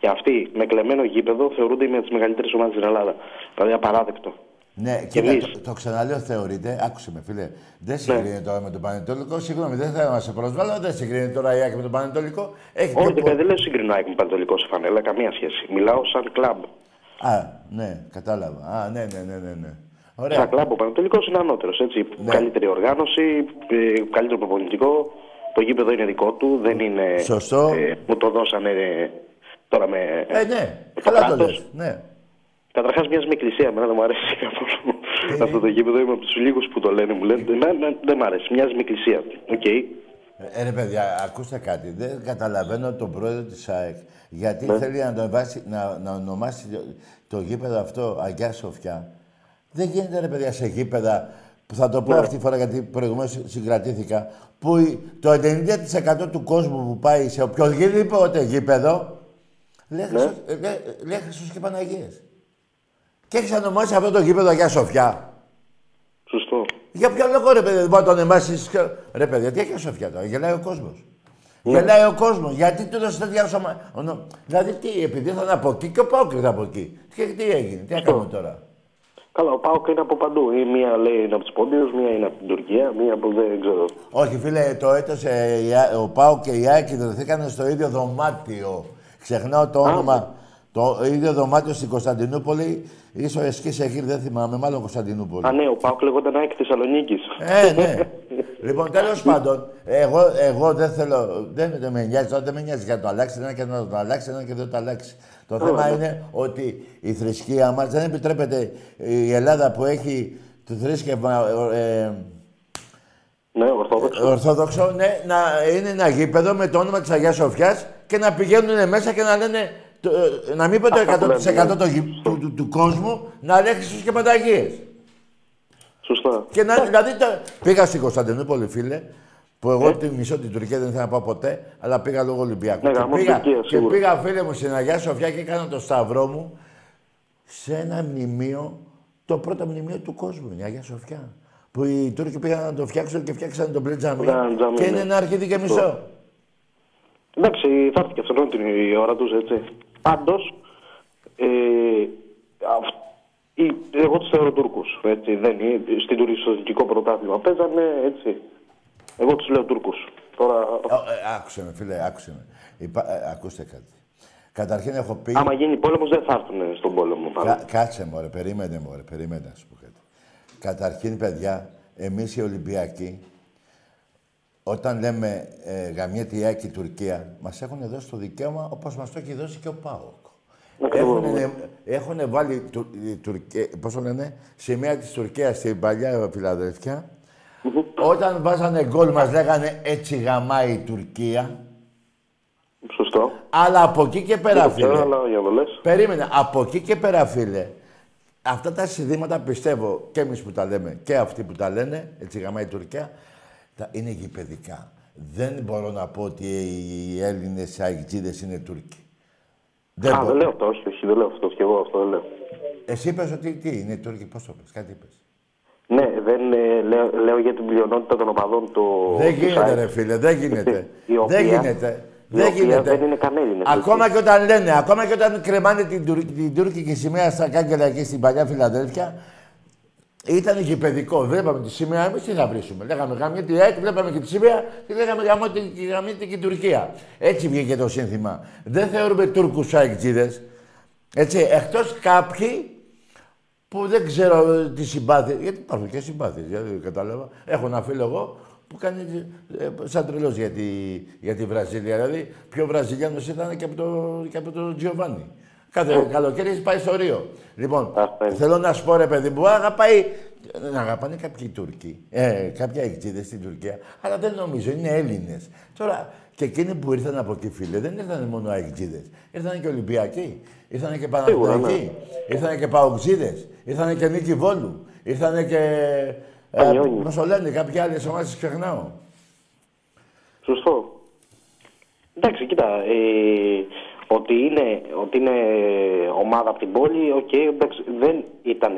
Και αυτοί με κλεμμένο γήπεδο θεωρούνται μια από τις μεγαλύτερες ομάδες στην Ελλάδα. Δηλαδή απαράδεκτο. Ναι, Και κοίτα, εμείς. το, το ξαναλέω, θεωρείται, άκουσε με φίλε, δεν συγκρίνεται τώρα με τον Πανετολικό. Συγγνώμη, δεν θέλω να σε προσβάλλω, δεν συγκρίνεται τώρα η Άκη με τον Πανετολικό. Έχει Όχι, πιο δεν, δεν λέω συγκρινώ ΑΕΚ με Πανετολικό σε φανέλα, καμία σχέση. Μιλάω σαν κλαμπ. Α, ναι, κατάλαβα. Α, ναι, ναι, ναι, ναι. ναι. Ωραία. Σαν κλαμπ ο Πανετολικός είναι ανώτερος. Ναι. Καλύτερη οργάνωση, ε, καλύτερο προπονητικό. Το γήπεδο είναι δικό του, δεν είναι. Σωστό. Ε, μου το δώσανε ε, τώρα με. Ε, ναι, το καλά το κράτος. λες. Ναι. Καταρχάς, μοιάζει με εκκλησία. Εμένα δεν μου αρέσει καθόλου αυτό το γήπεδο. Είμαι από τους λίγους που το λένε. Μου λένε. Εμένα δεν μου αρέσει. Μοιάζει με εκκλησία. Οκ. Ε, ρε παιδιά, ακούστε κάτι. Δεν καταλαβαίνω τον πρόεδρο της ΑΕΚ. Γιατί Ναι. θέλει να, το βάσει, να, να ονομάσει το, το γήπεδο αυτό Αγιά Σοφιά. Δεν γίνεται ρε παιδιά σε γήπεδα που θα το πω Ναι. αυτή τη φορά γιατί προηγουμένως συγκρατήθηκα που η- το 90% του κόσμου που πάει σε οποιοδήποτε γήπεδο λέει, Ναι. Χριστός, ε, λέει, λέει Χριστός και Παναγίες. Και έχεις ονομάσει αυτό το γήπεδο Αγιά Σοφιά. Σωστό. Για ποιο λόγο ρε παιδί, δεν μπορεί να το ονομάσει. Ρε παιδιά, τι έχει Σοφιά τώρα, γελάει ο κόσμος. Ναι. Γελάει ο κόσμος. Γιατί του έδωσε τέτοια σώμα. ονο- Δηλαδή τι, επειδή θα είναι από εκεί και ο Πάοκ ήταν από εκεί. Και τι έγινε, τι έκαμε τώρα; Καλά, ο Πάοκ είναι από παντού. Η μία λέει είναι από τους Πόντιους, μία είναι από την Τουρκία, μία από δεν ξέρω. Όχι, φίλε, το έτος ε, η Α- ο Πάοκ και η ΑΕΚ ιδρυθήκαν στο ίδιο δωμάτιο. Ξεχνάω το όνομα. Το ίδιο δωμάτιο στην Κωνσταντινούπολη, ίσως Εσκή εκεί, δεν θυμάμαι, μάλλον Κωνσταντινούπολη. Α, ναι, ο Πάοκ λεγόταν ΑΕΚ Θεσσαλονίκης. Ε, ναι. λοιπόν, τέλος πάντων, εγώ, εγώ δεν θέλω. Δεν, δεν με νοιάζει, τώρα δεν με νοιάζει για να το αλλάξει ένα και να το αλλάξει ένα και δεν το αλλάξει. Το Καλά, θέμα ναι. είναι ότι η θρησκεία μας δεν επιτρέπεται η Ελλάδα που έχει το θρήσκευμα. Ε, Ναι, ορθόδοξο. Ορθόδοξο, ναι, να είναι ένα γήπεδο με το όνομα της Αγίας Σοφιάς και να πηγαίνουν μέσα και να λένε, το, ε, να μην πω το Αυτά που 100% λένε, το γη- του, του, του κόσμου, να λέει Χριστός και Πανταγίες. Σωστά. Και να, δηλαδή, το, πήγα στην Κωνσταντινούπολη, φίλε, που εγώ τη μισώ την Τουρκία δεν ήθελα να πάω ποτέ, αλλά πήγα λόγω Ολυμπιακού. Ναι, και, γαμώ την πήγα, Τουρκία, και σίγουρα. πήγα, φίλε μου, στην Αγία Σοφιά και έκανα το σταυρό μου σε ένα μνημείο, το πρώτο μνημείο του κόσμου, η Αγία Σοφιά. Που οι Τούρκοι πήγαν να το φτιάξουν και φτιάξαν τον πλετζαμί. Κάναν τζαμί, Και ναι. είναι ένα αρχίδι και μισό. Εντάξει, θα έρθει και αυτό την η ώρα τους, έτσι. Πάντως, ε, αυ- οι- εγώ τους θεωρώ Τούρκους. Δεν είναι. Στην τουριστικό πρωτάθλημα παίζανε έτσι. Εγώ τους λέω Τούρκους. Τώρα, Ε, ε, άκουσε με, φίλε, άκουσε με. Υπά- ε, ακούστε κάτι. Καταρχήν έχω πει... άμα γίνει πόλεμος, δεν θα έρθουν στον πόλεμο. Πάλι. Κα, κάτσε μωρέ, περίμενε μωρέ, περίμενε να σου πω κάτι. Καταρχήν, παιδιά, εμείς οι Ολυμπιακοί, όταν λέμε ε, γαμιέται η ΑΕΚ και η Τουρκία, μας έχουν δώσει το δικαίωμα όπως μας το έχει δώσει και ο ΠΑΟΚ. Ακριβώς. Έχουν, έχουνε βάλει, του, η Τουρκία, πώς το λένε, σημαία της Τουρκίας στην παλιά Φιλαδελφιά. Όταν βάζανε γκολ μας λέγανε έτσι γαμάει η Τουρκία. Σωστό. Αλλά από εκεί και πέρα, Δεν το ξέρω, φίλε. αλλά για να το λες. Περίμενε. Από εκεί και πέρα, φίλε. Αυτά τα συνδύματα πιστεύω και εμείς που τα λέμε και αυτοί που τα λένε, έτσι γαμάει η Τουρκία, τα, είναι γηπαιδικά. Δεν μπορώ να πω ότι οι Έλληνες αιγτζίδες είναι Τούρκοι. Δεν Α, μπο- δεν λέω αυτό, όχι, όχι, δεν λέω αυτό. Και εγώ αυτό δεν λέω. Εσύ είπες ότι τι είναι οι Τούρκοι, πώς το πες, κάτι είπες. Ναι, δεν ε, λέω, λέω για την πλειονότητα των οπαδών του. Δεν του γίνεται, ΣΑΕΚ, ρε φίλε, δεν γίνεται. η οποία- δεν γίνεται. η Δεν οποία γίνεται. Δεν είναι καν Έλληνες, Ακόμα έτσι. και όταν λένε, ακόμα και όταν κρεμάνε την, Τουρ- την τουρκική σημαία στα κάγκελα εκεί στην παλιά Φιλαδέλφια, ήταν και παιδικό. Βλέπαμε τη σημαία, εμείς τι θα βρίσκουμε. Λέγαμε γαμιέται τη ΑΕΚ, βλέπαμε και τη σημαία και λέγαμε γαμιέται γαμιέται και η Τουρκία. Έτσι βγήκε το σύνθημα. Δεν θεωρούμε Τούρκους αεκτζίδε. Έτσι, εκτός κάποιοι που δεν ξέρω τι συμπάθειε. Γιατί υπάρχουν και συμπάθειες, γιατί κατάλαβα. Έχω ένα φίλο εγώ που κάνει ε, σαν τρελός για τη, για τη Βραζίλια. Δηλαδή, πιο Βραζιλιάνος ήταν και από το, και από τον Τζιοβάνι. Κάθε καλοκαίρι πάει στο Ρίο. Λοιπόν, θέλω να σου πω ρε παιδί μου, αγαπάει. Να αγαπάνε κάποιοι Τούρκοι, ε, κάποια εκτζίδε στην Τουρκία, αλλά δεν νομίζω, είναι Έλληνες. Τώρα, και εκείνοι που ήρθαν από εκεί, φίλε, δεν ήρθαν μόνο εκτζίδε. Ήρθαν και Ολυμπιακοί, ήρθαν και Σίγουρα, ναι. Παναθηναϊκοί, ήρθαν και Παοξίδες, ήρθαν και Νίκη Βόλου, ήρθαν και. Ε, Πανιόνιοι. Πώς το λένε, κάποιοι άλλες ομάδες ξεχνάω. Σωστό. Εντάξει, κοίτα, ε, ότι, είναι, ότι είναι ομάδα από την πόλη, οκ, εντάξει, δεν ήταν,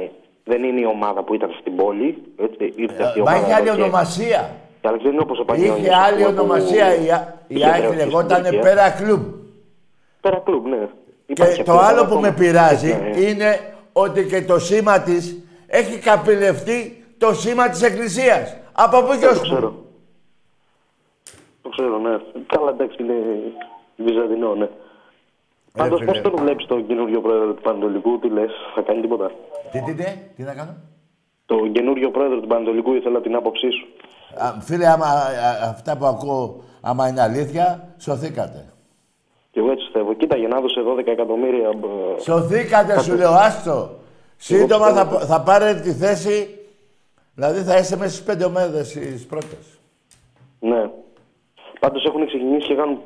δεν είναι η ομάδα που ήταν στην πόλη, έτσι, ήρθε αυτή η Μα ομάδα. είχε άλλη εδώ και- ονομασία. Αλλά δεν είναι όπως ο Πανιόνιος, Είχε ας άλλη πούμε, που ονομασία. Η, Α- η είχε ΑΕΚ βρεθεί στην λεγόταν Τουρκία. Πέρα Κλουμπ. Πέρα Κλουμπ, ναι. Υπάρχει Και αυτή το η άλλο ομάδα που με ακόμα. πειράζει Ναι, ναι. είναι ότι και το σήμα της έχει καπηλευτεί το σήμα της Εκκλησίας. Από πού και Ε, ως το πού. ξέρω. Το ξέρω, ναι. Καλά, εντάξει, είναι βυζαντινό, ναι. Πάντως, φίλε. πώς τον βλέπεις τον καινούριο πρόεδρο του Παναιτωλικού, τι λες, θα κάνει τίποτα; Τι, τι, τι, τι να κάνω; Το καινούριο πρόεδρο του Παναιτωλικού ήθελα την άποψή σου. Α, φίλε, άμα, α, αυτά που ακούω, άμα είναι αλήθεια, σωθήκατε. Και εγώ έτσι πιστεύω. Κοίτα, για να δώσε 12 εκατομμύρια. ε, Σωθήκατε, σου λέω, άστο. Σύντομα θα, θα πάρετε τη θέση, δηλαδή θα είστε μέσα στις πέντε ομάδες στις πρώτες. Ναι. Πάντως έχουν ξεκινήσει και κάνουν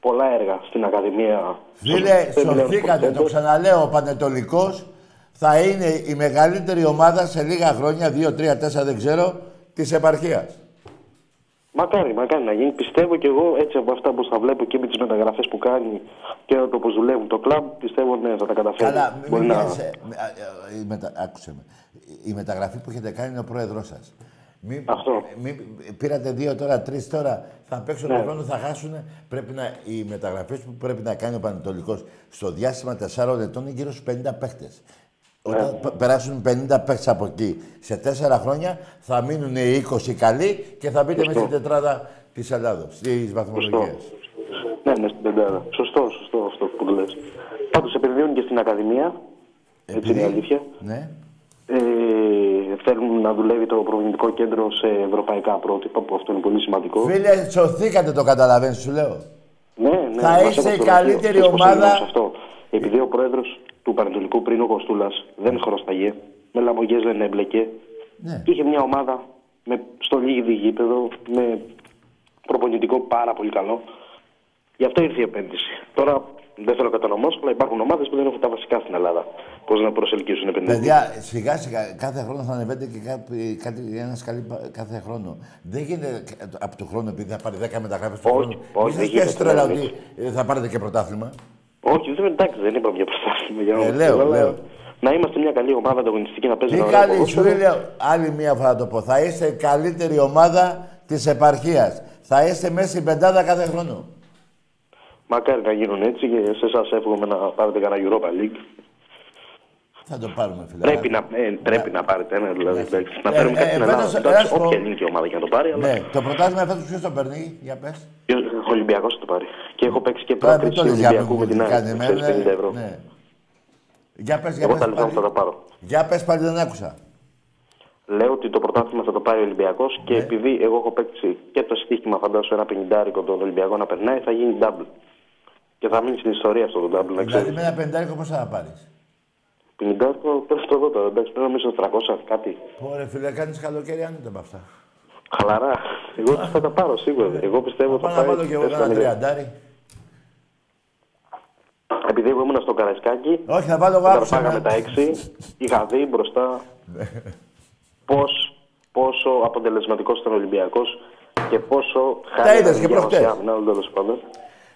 πολλά έργα στην Ακαδημία. Φίλε, Δεν μιλάω σωθήκατε, στο το ξαναλέω, ο Πανετολικός θα είναι η μεγαλύτερη ομάδα σε λίγα χρόνια, δύο, τρία, τέσσερα, δεν ξέρω, της επαρχίας. Μακάρι, μακάρι να γίνει. Πιστεύω και εγώ έτσι από αυτά που θα βλέπω και με τις μεταγραφές που κάνει και το πώ δουλεύουν το κλαμπ, πιστεύω ναι, θα τα καταφέρει. Καλά, μην Μπορεί να... πιάσαι. Α, α, η μετα- Άκουσε με. Η μεταγραφή που έχετε κάνει είναι ο πρόεδρός σας. Μην, Αυτό. μην, πήρατε δύο τώρα, τρεις τώρα, θα παίξουν Ναι. τον χρόνο, θα χάσουν. Πρέπει να, οι μεταγραφές που πρέπει να κάνει ο Πανετολικός στο διάστημα 4 ετών είναι γύρω στους 50 παίχτες. Ναι. Όταν π- περάσουν 50 παίχτε από εκεί, σε 4 χρόνια θα μείνουν οι 20 καλοί και θα μπείτε μέσα στην τετράδα της Ελλάδος, της βαθμολογίας. Ναι, ναι, στην πεντάδα. Σωστό, σωστό αυτό που λες. Πάντως επενδύουν και στην Ακαδημία. Έτσι είναι η αλήθεια. Ναι. Ε, θέλουν να δουλεύει το προπονητικό κέντρο σε ευρωπαϊκά πρότυπα, που αυτό είναι πολύ σημαντικό. Φίλε, σωθήκατε το καταλαβαίνεις, σου λέω. Ναι, ναι, Θα μας είσαι έπαιξε η το καλύτερη δαχτυλό. Ξέρεις πώς ομάδα- έγινε Αυτό. Επειδή ο πρόεδρος του Πανετολικού πριν ο Κοστούλα δεν χρωσταγε, με λαμογές δεν έμπλεκε. Ναι. Και είχε μια ομάδα με στο λίγη γήπεδο, με προπονητικό πάρα πολύ καλό. Γι' αυτό ήρθε η επένδυση. Τώρα δεν θέλω να κατανομώσω, αλλά υπάρχουν ομάδες που δεν έχουν τα βασικά στην Ελλάδα. Πώς να προσελκύσουν επενδυτέ. Παιδιά, σιγά σιγά κάθε χρόνο θα ανεβαίνει και κάτι, κάτι, ένας σκαλί πα- κάθε χρόνο. Δεν γίνεται κα- από το χρόνο επειδή θα πάρει 10 μεταγράφε του Όχι, χρόνου. όχι, Μην δεν σας πιάσει γίνεται, τρέλα ναι, ότι ε, θα πάρετε και πρωτάθλημα. Όχι, δεν εντάξει, δεν είπαμε για πρωτάθλημα. Για Ε, να- λέω, αλλά λέω. Να είμαστε μια καλή ομάδα ανταγωνιστική να παίζει Τι ένα ωραίο καλή σου ποδόσφαιρο. λέω, άλλη μία φορά το πω. Θα είστε η καλύτερη ομάδα της επαρχίας. Θα είστε μέσα στην πεντάδα κάθε χρόνο. Μακάρι να γίνουν έτσι και σε εσάς εύχομαι να πάρετε κανένα Europa League. Θα το πάρουμε, φίλε. Πρέπει να, ε, πρέπει να πάρετε ένα, δηλαδή. εντάξει. Να Ε, φέρουμε κάτι ε, στην φέτος, Ελλάδα. ε, Εντάξει, ας πω- όποια ελληνική ομάδα και να το πάρει, αλλά Ναι, το πρωτάθλημα φέτος ποιος το παίρνει, για πες. ο Ολυμπιακός θα το πάρει. Και έχω παίξει και Τώρα μην πρόκριση το λες για Ολυμπιακού με την κάνει ΑΕΚ. εμένα, Ξέρεις, 50 ευρώ. Ναι. Για πες, για Εγώ πες τα λεφτά μου πάλι. θα τα πάρω. Για πες πάλι, δεν άκουσα. Λέω ότι το πρωτάθλημα θα το πάρει ο Ολυμπιακός Ναι. και επειδή εγώ έχω παίξει και το στοίχημα, φαντάσου ένα πενιντάρικο τον Ολυμπιακό να περνάει, θα γίνει double. Και θα μείνει στην ιστορία αυτό το double, να Δηλαδή ξέρεις. με ένα πεντάρικο πώς θα τα πάρεις; Πενιντάρικο, πες το εδώ τώρα, εντάξει, πρέπει να μείνει στο 300 κάτι. Ωραία, φίλε, κάνεις καλοκαίρι άνετα με αυτά. Χαλαρά. Εγώ θα τα πάρω σίγουρα. Εγώ πιστεύω Πάω θα να πάει. βάλω κι εγώ 4-0. ένα τριαντάρι. Επειδή εγώ ήμουν στο Καραϊσκάκι, Όχι, θα βάλω εγώ όταν άκουσα φάγαμε ένα. τα έξι, είχα δει μπροστά πώς, πόσο αποτελεσματικός ήταν ο Ολυμπιακός και πόσο είδες και προχτές. άμυνα, τέλος πάντων.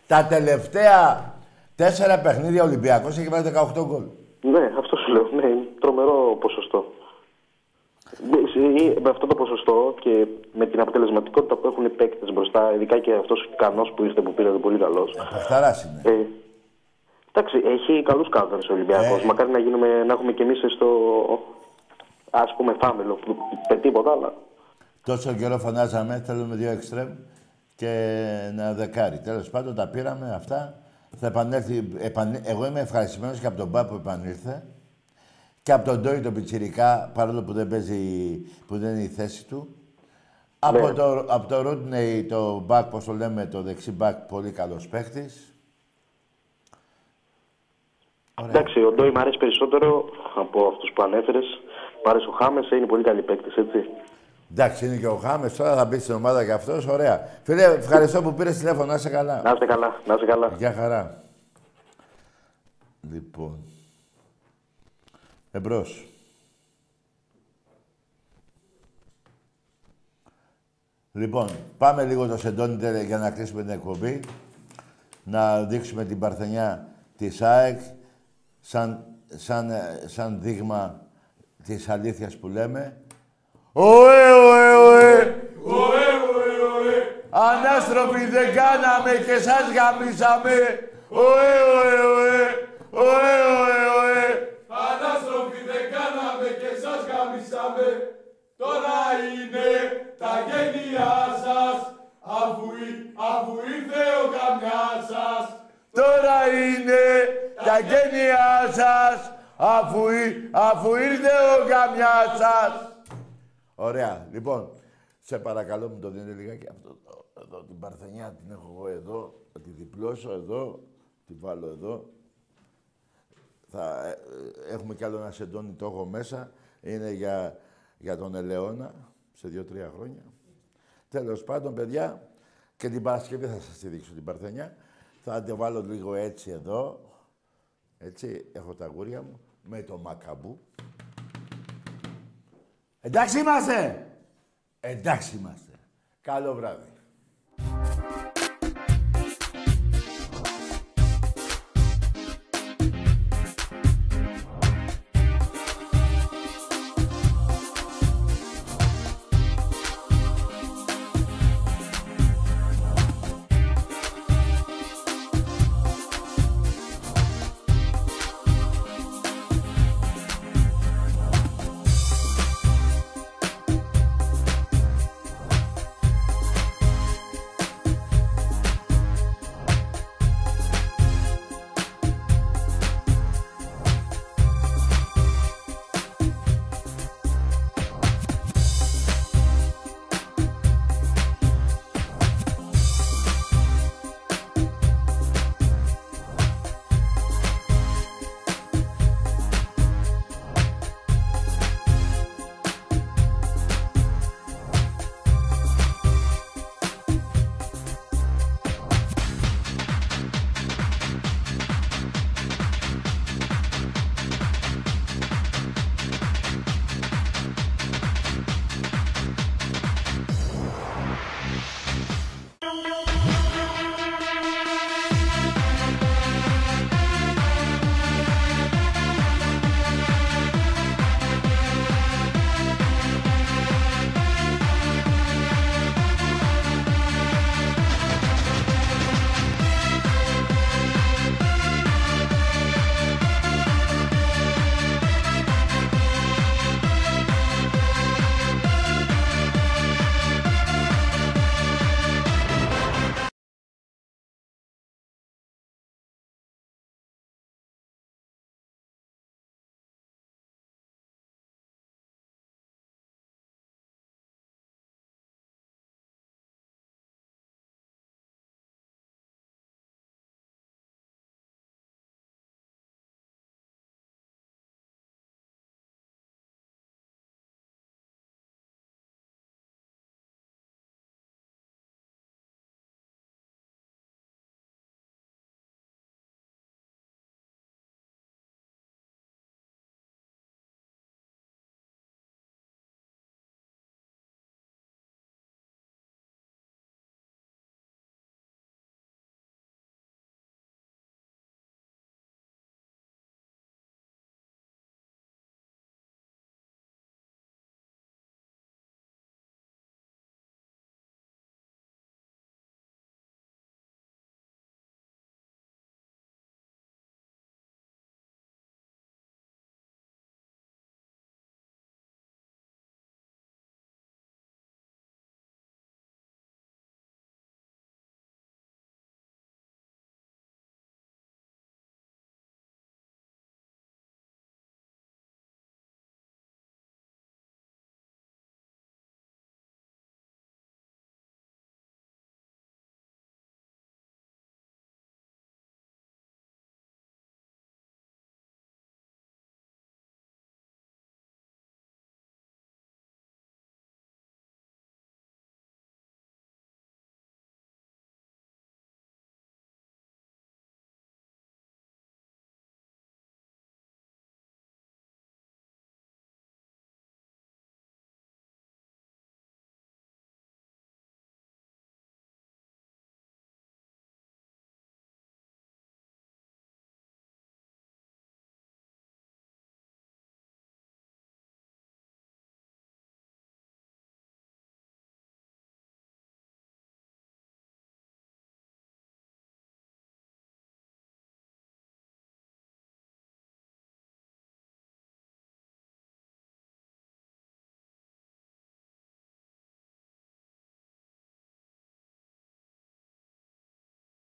Τα τελευταία Τέσσερα παιχνίδια Ολυμπιακός έχει βάλει 18 γκολ. Ναι, αυτό σου λέω. Ναι, είναι τρομερό ποσοστό. Ε, Με αυτό το ποσοστό και με την αποτελεσματικότητα που έχουν οι παίκτες μπροστά, ειδικά και αυτός ο Κανό που ήρθε που πήρατε πολύ καλό. Παχταράς είναι. Ε, εντάξει, έχει καλούς κάδρες ο Ολυμπιακός. Ε. Μακάρι να, γίνουμε, να έχουμε κι εμείς στο ας πούμε φάμελο, που- με τίποτα άλλα. Τόσο καιρό φωνάζαμε, θέλουμε δύο εξτρέμ και ένα δεκάρι. Τέλος πάντων τα πήραμε αυτά. Θα επανέλθει, επανε- Εγώ είμαι ευχαριστημένος και από τον Μπα που επανήλθε και από τον Ντόι τον Πιτσιρικά, παρόλο που δεν παίζει, που δεν είναι η θέση του. Από το, από το Ρούντνεϊ, το μπακ, πώς το λέμε, το δεξί μπακ, πολύ καλός παίχτης. Εντάξει, ο Ντόι μου αρέσει περισσότερο από αυτούς που ανέφερες. Μ' αρέσει ο Χάμες, είναι πολύ καλή παίκτη, έτσι. Εντάξει, είναι και ο Χάμες, τώρα θα μπει στην ομάδα και αυτός, ωραία. Φίλε, ευχαριστώ που πήρες τηλέφωνο, να είσαι καλά. Να είστε καλά, να είστε καλά. Γεια χαρά. Λοιπόν. Εμπρός. Λοιπόν, πάμε λίγο το σεντόνι τέλε, για να κλείσουμε την εκπομπή. Να δείξουμε την παρθενιά της ΑΕΚ σαν, σαν, ε, σαν δείγμα της αλήθειας που λέμε. Ωε, ωε, ωε! Ανάστροφοι δεν κάναμε και σας γαμίσαμε. Ωε, ωε, ωε! Ωε, ωε, ωε! Ανάστροφοι δεν κάναμε και σας γαμίσαμε. Τώρα είναι τα γένειά σας. Αφού, εί- αφού ήρθε ο καμιάς σας. Τώρα είναι τα γένειά σας, αφού, εί- αφού ήρθε ο γαμιάς σας. Ωραία. Λοιπόν, σε παρακαλώ μου το δίνετε λιγάκι αυτό το, εδώ, την παρθενιά την έχω εγώ εδώ, θα τη διπλώσω εδώ, τη βάλω εδώ. Θα, ε, ε, έχουμε κι άλλο ένα σεντόνι, το έχω μέσα. Είναι για, για τον Ελαιώνα, σε δύο-τρία χρόνια. Τέλος πάντων, παιδιά, και την Παρασκευή θα σας τη δείξω την παρθενιά. Θα τη βάλω λίγο έτσι εδώ. Έτσι, έχω τα γούρια μου. Με το μακαμπού. Εντάξει είμαστε! Εντάξει είμαστε. Καλό βράδυ.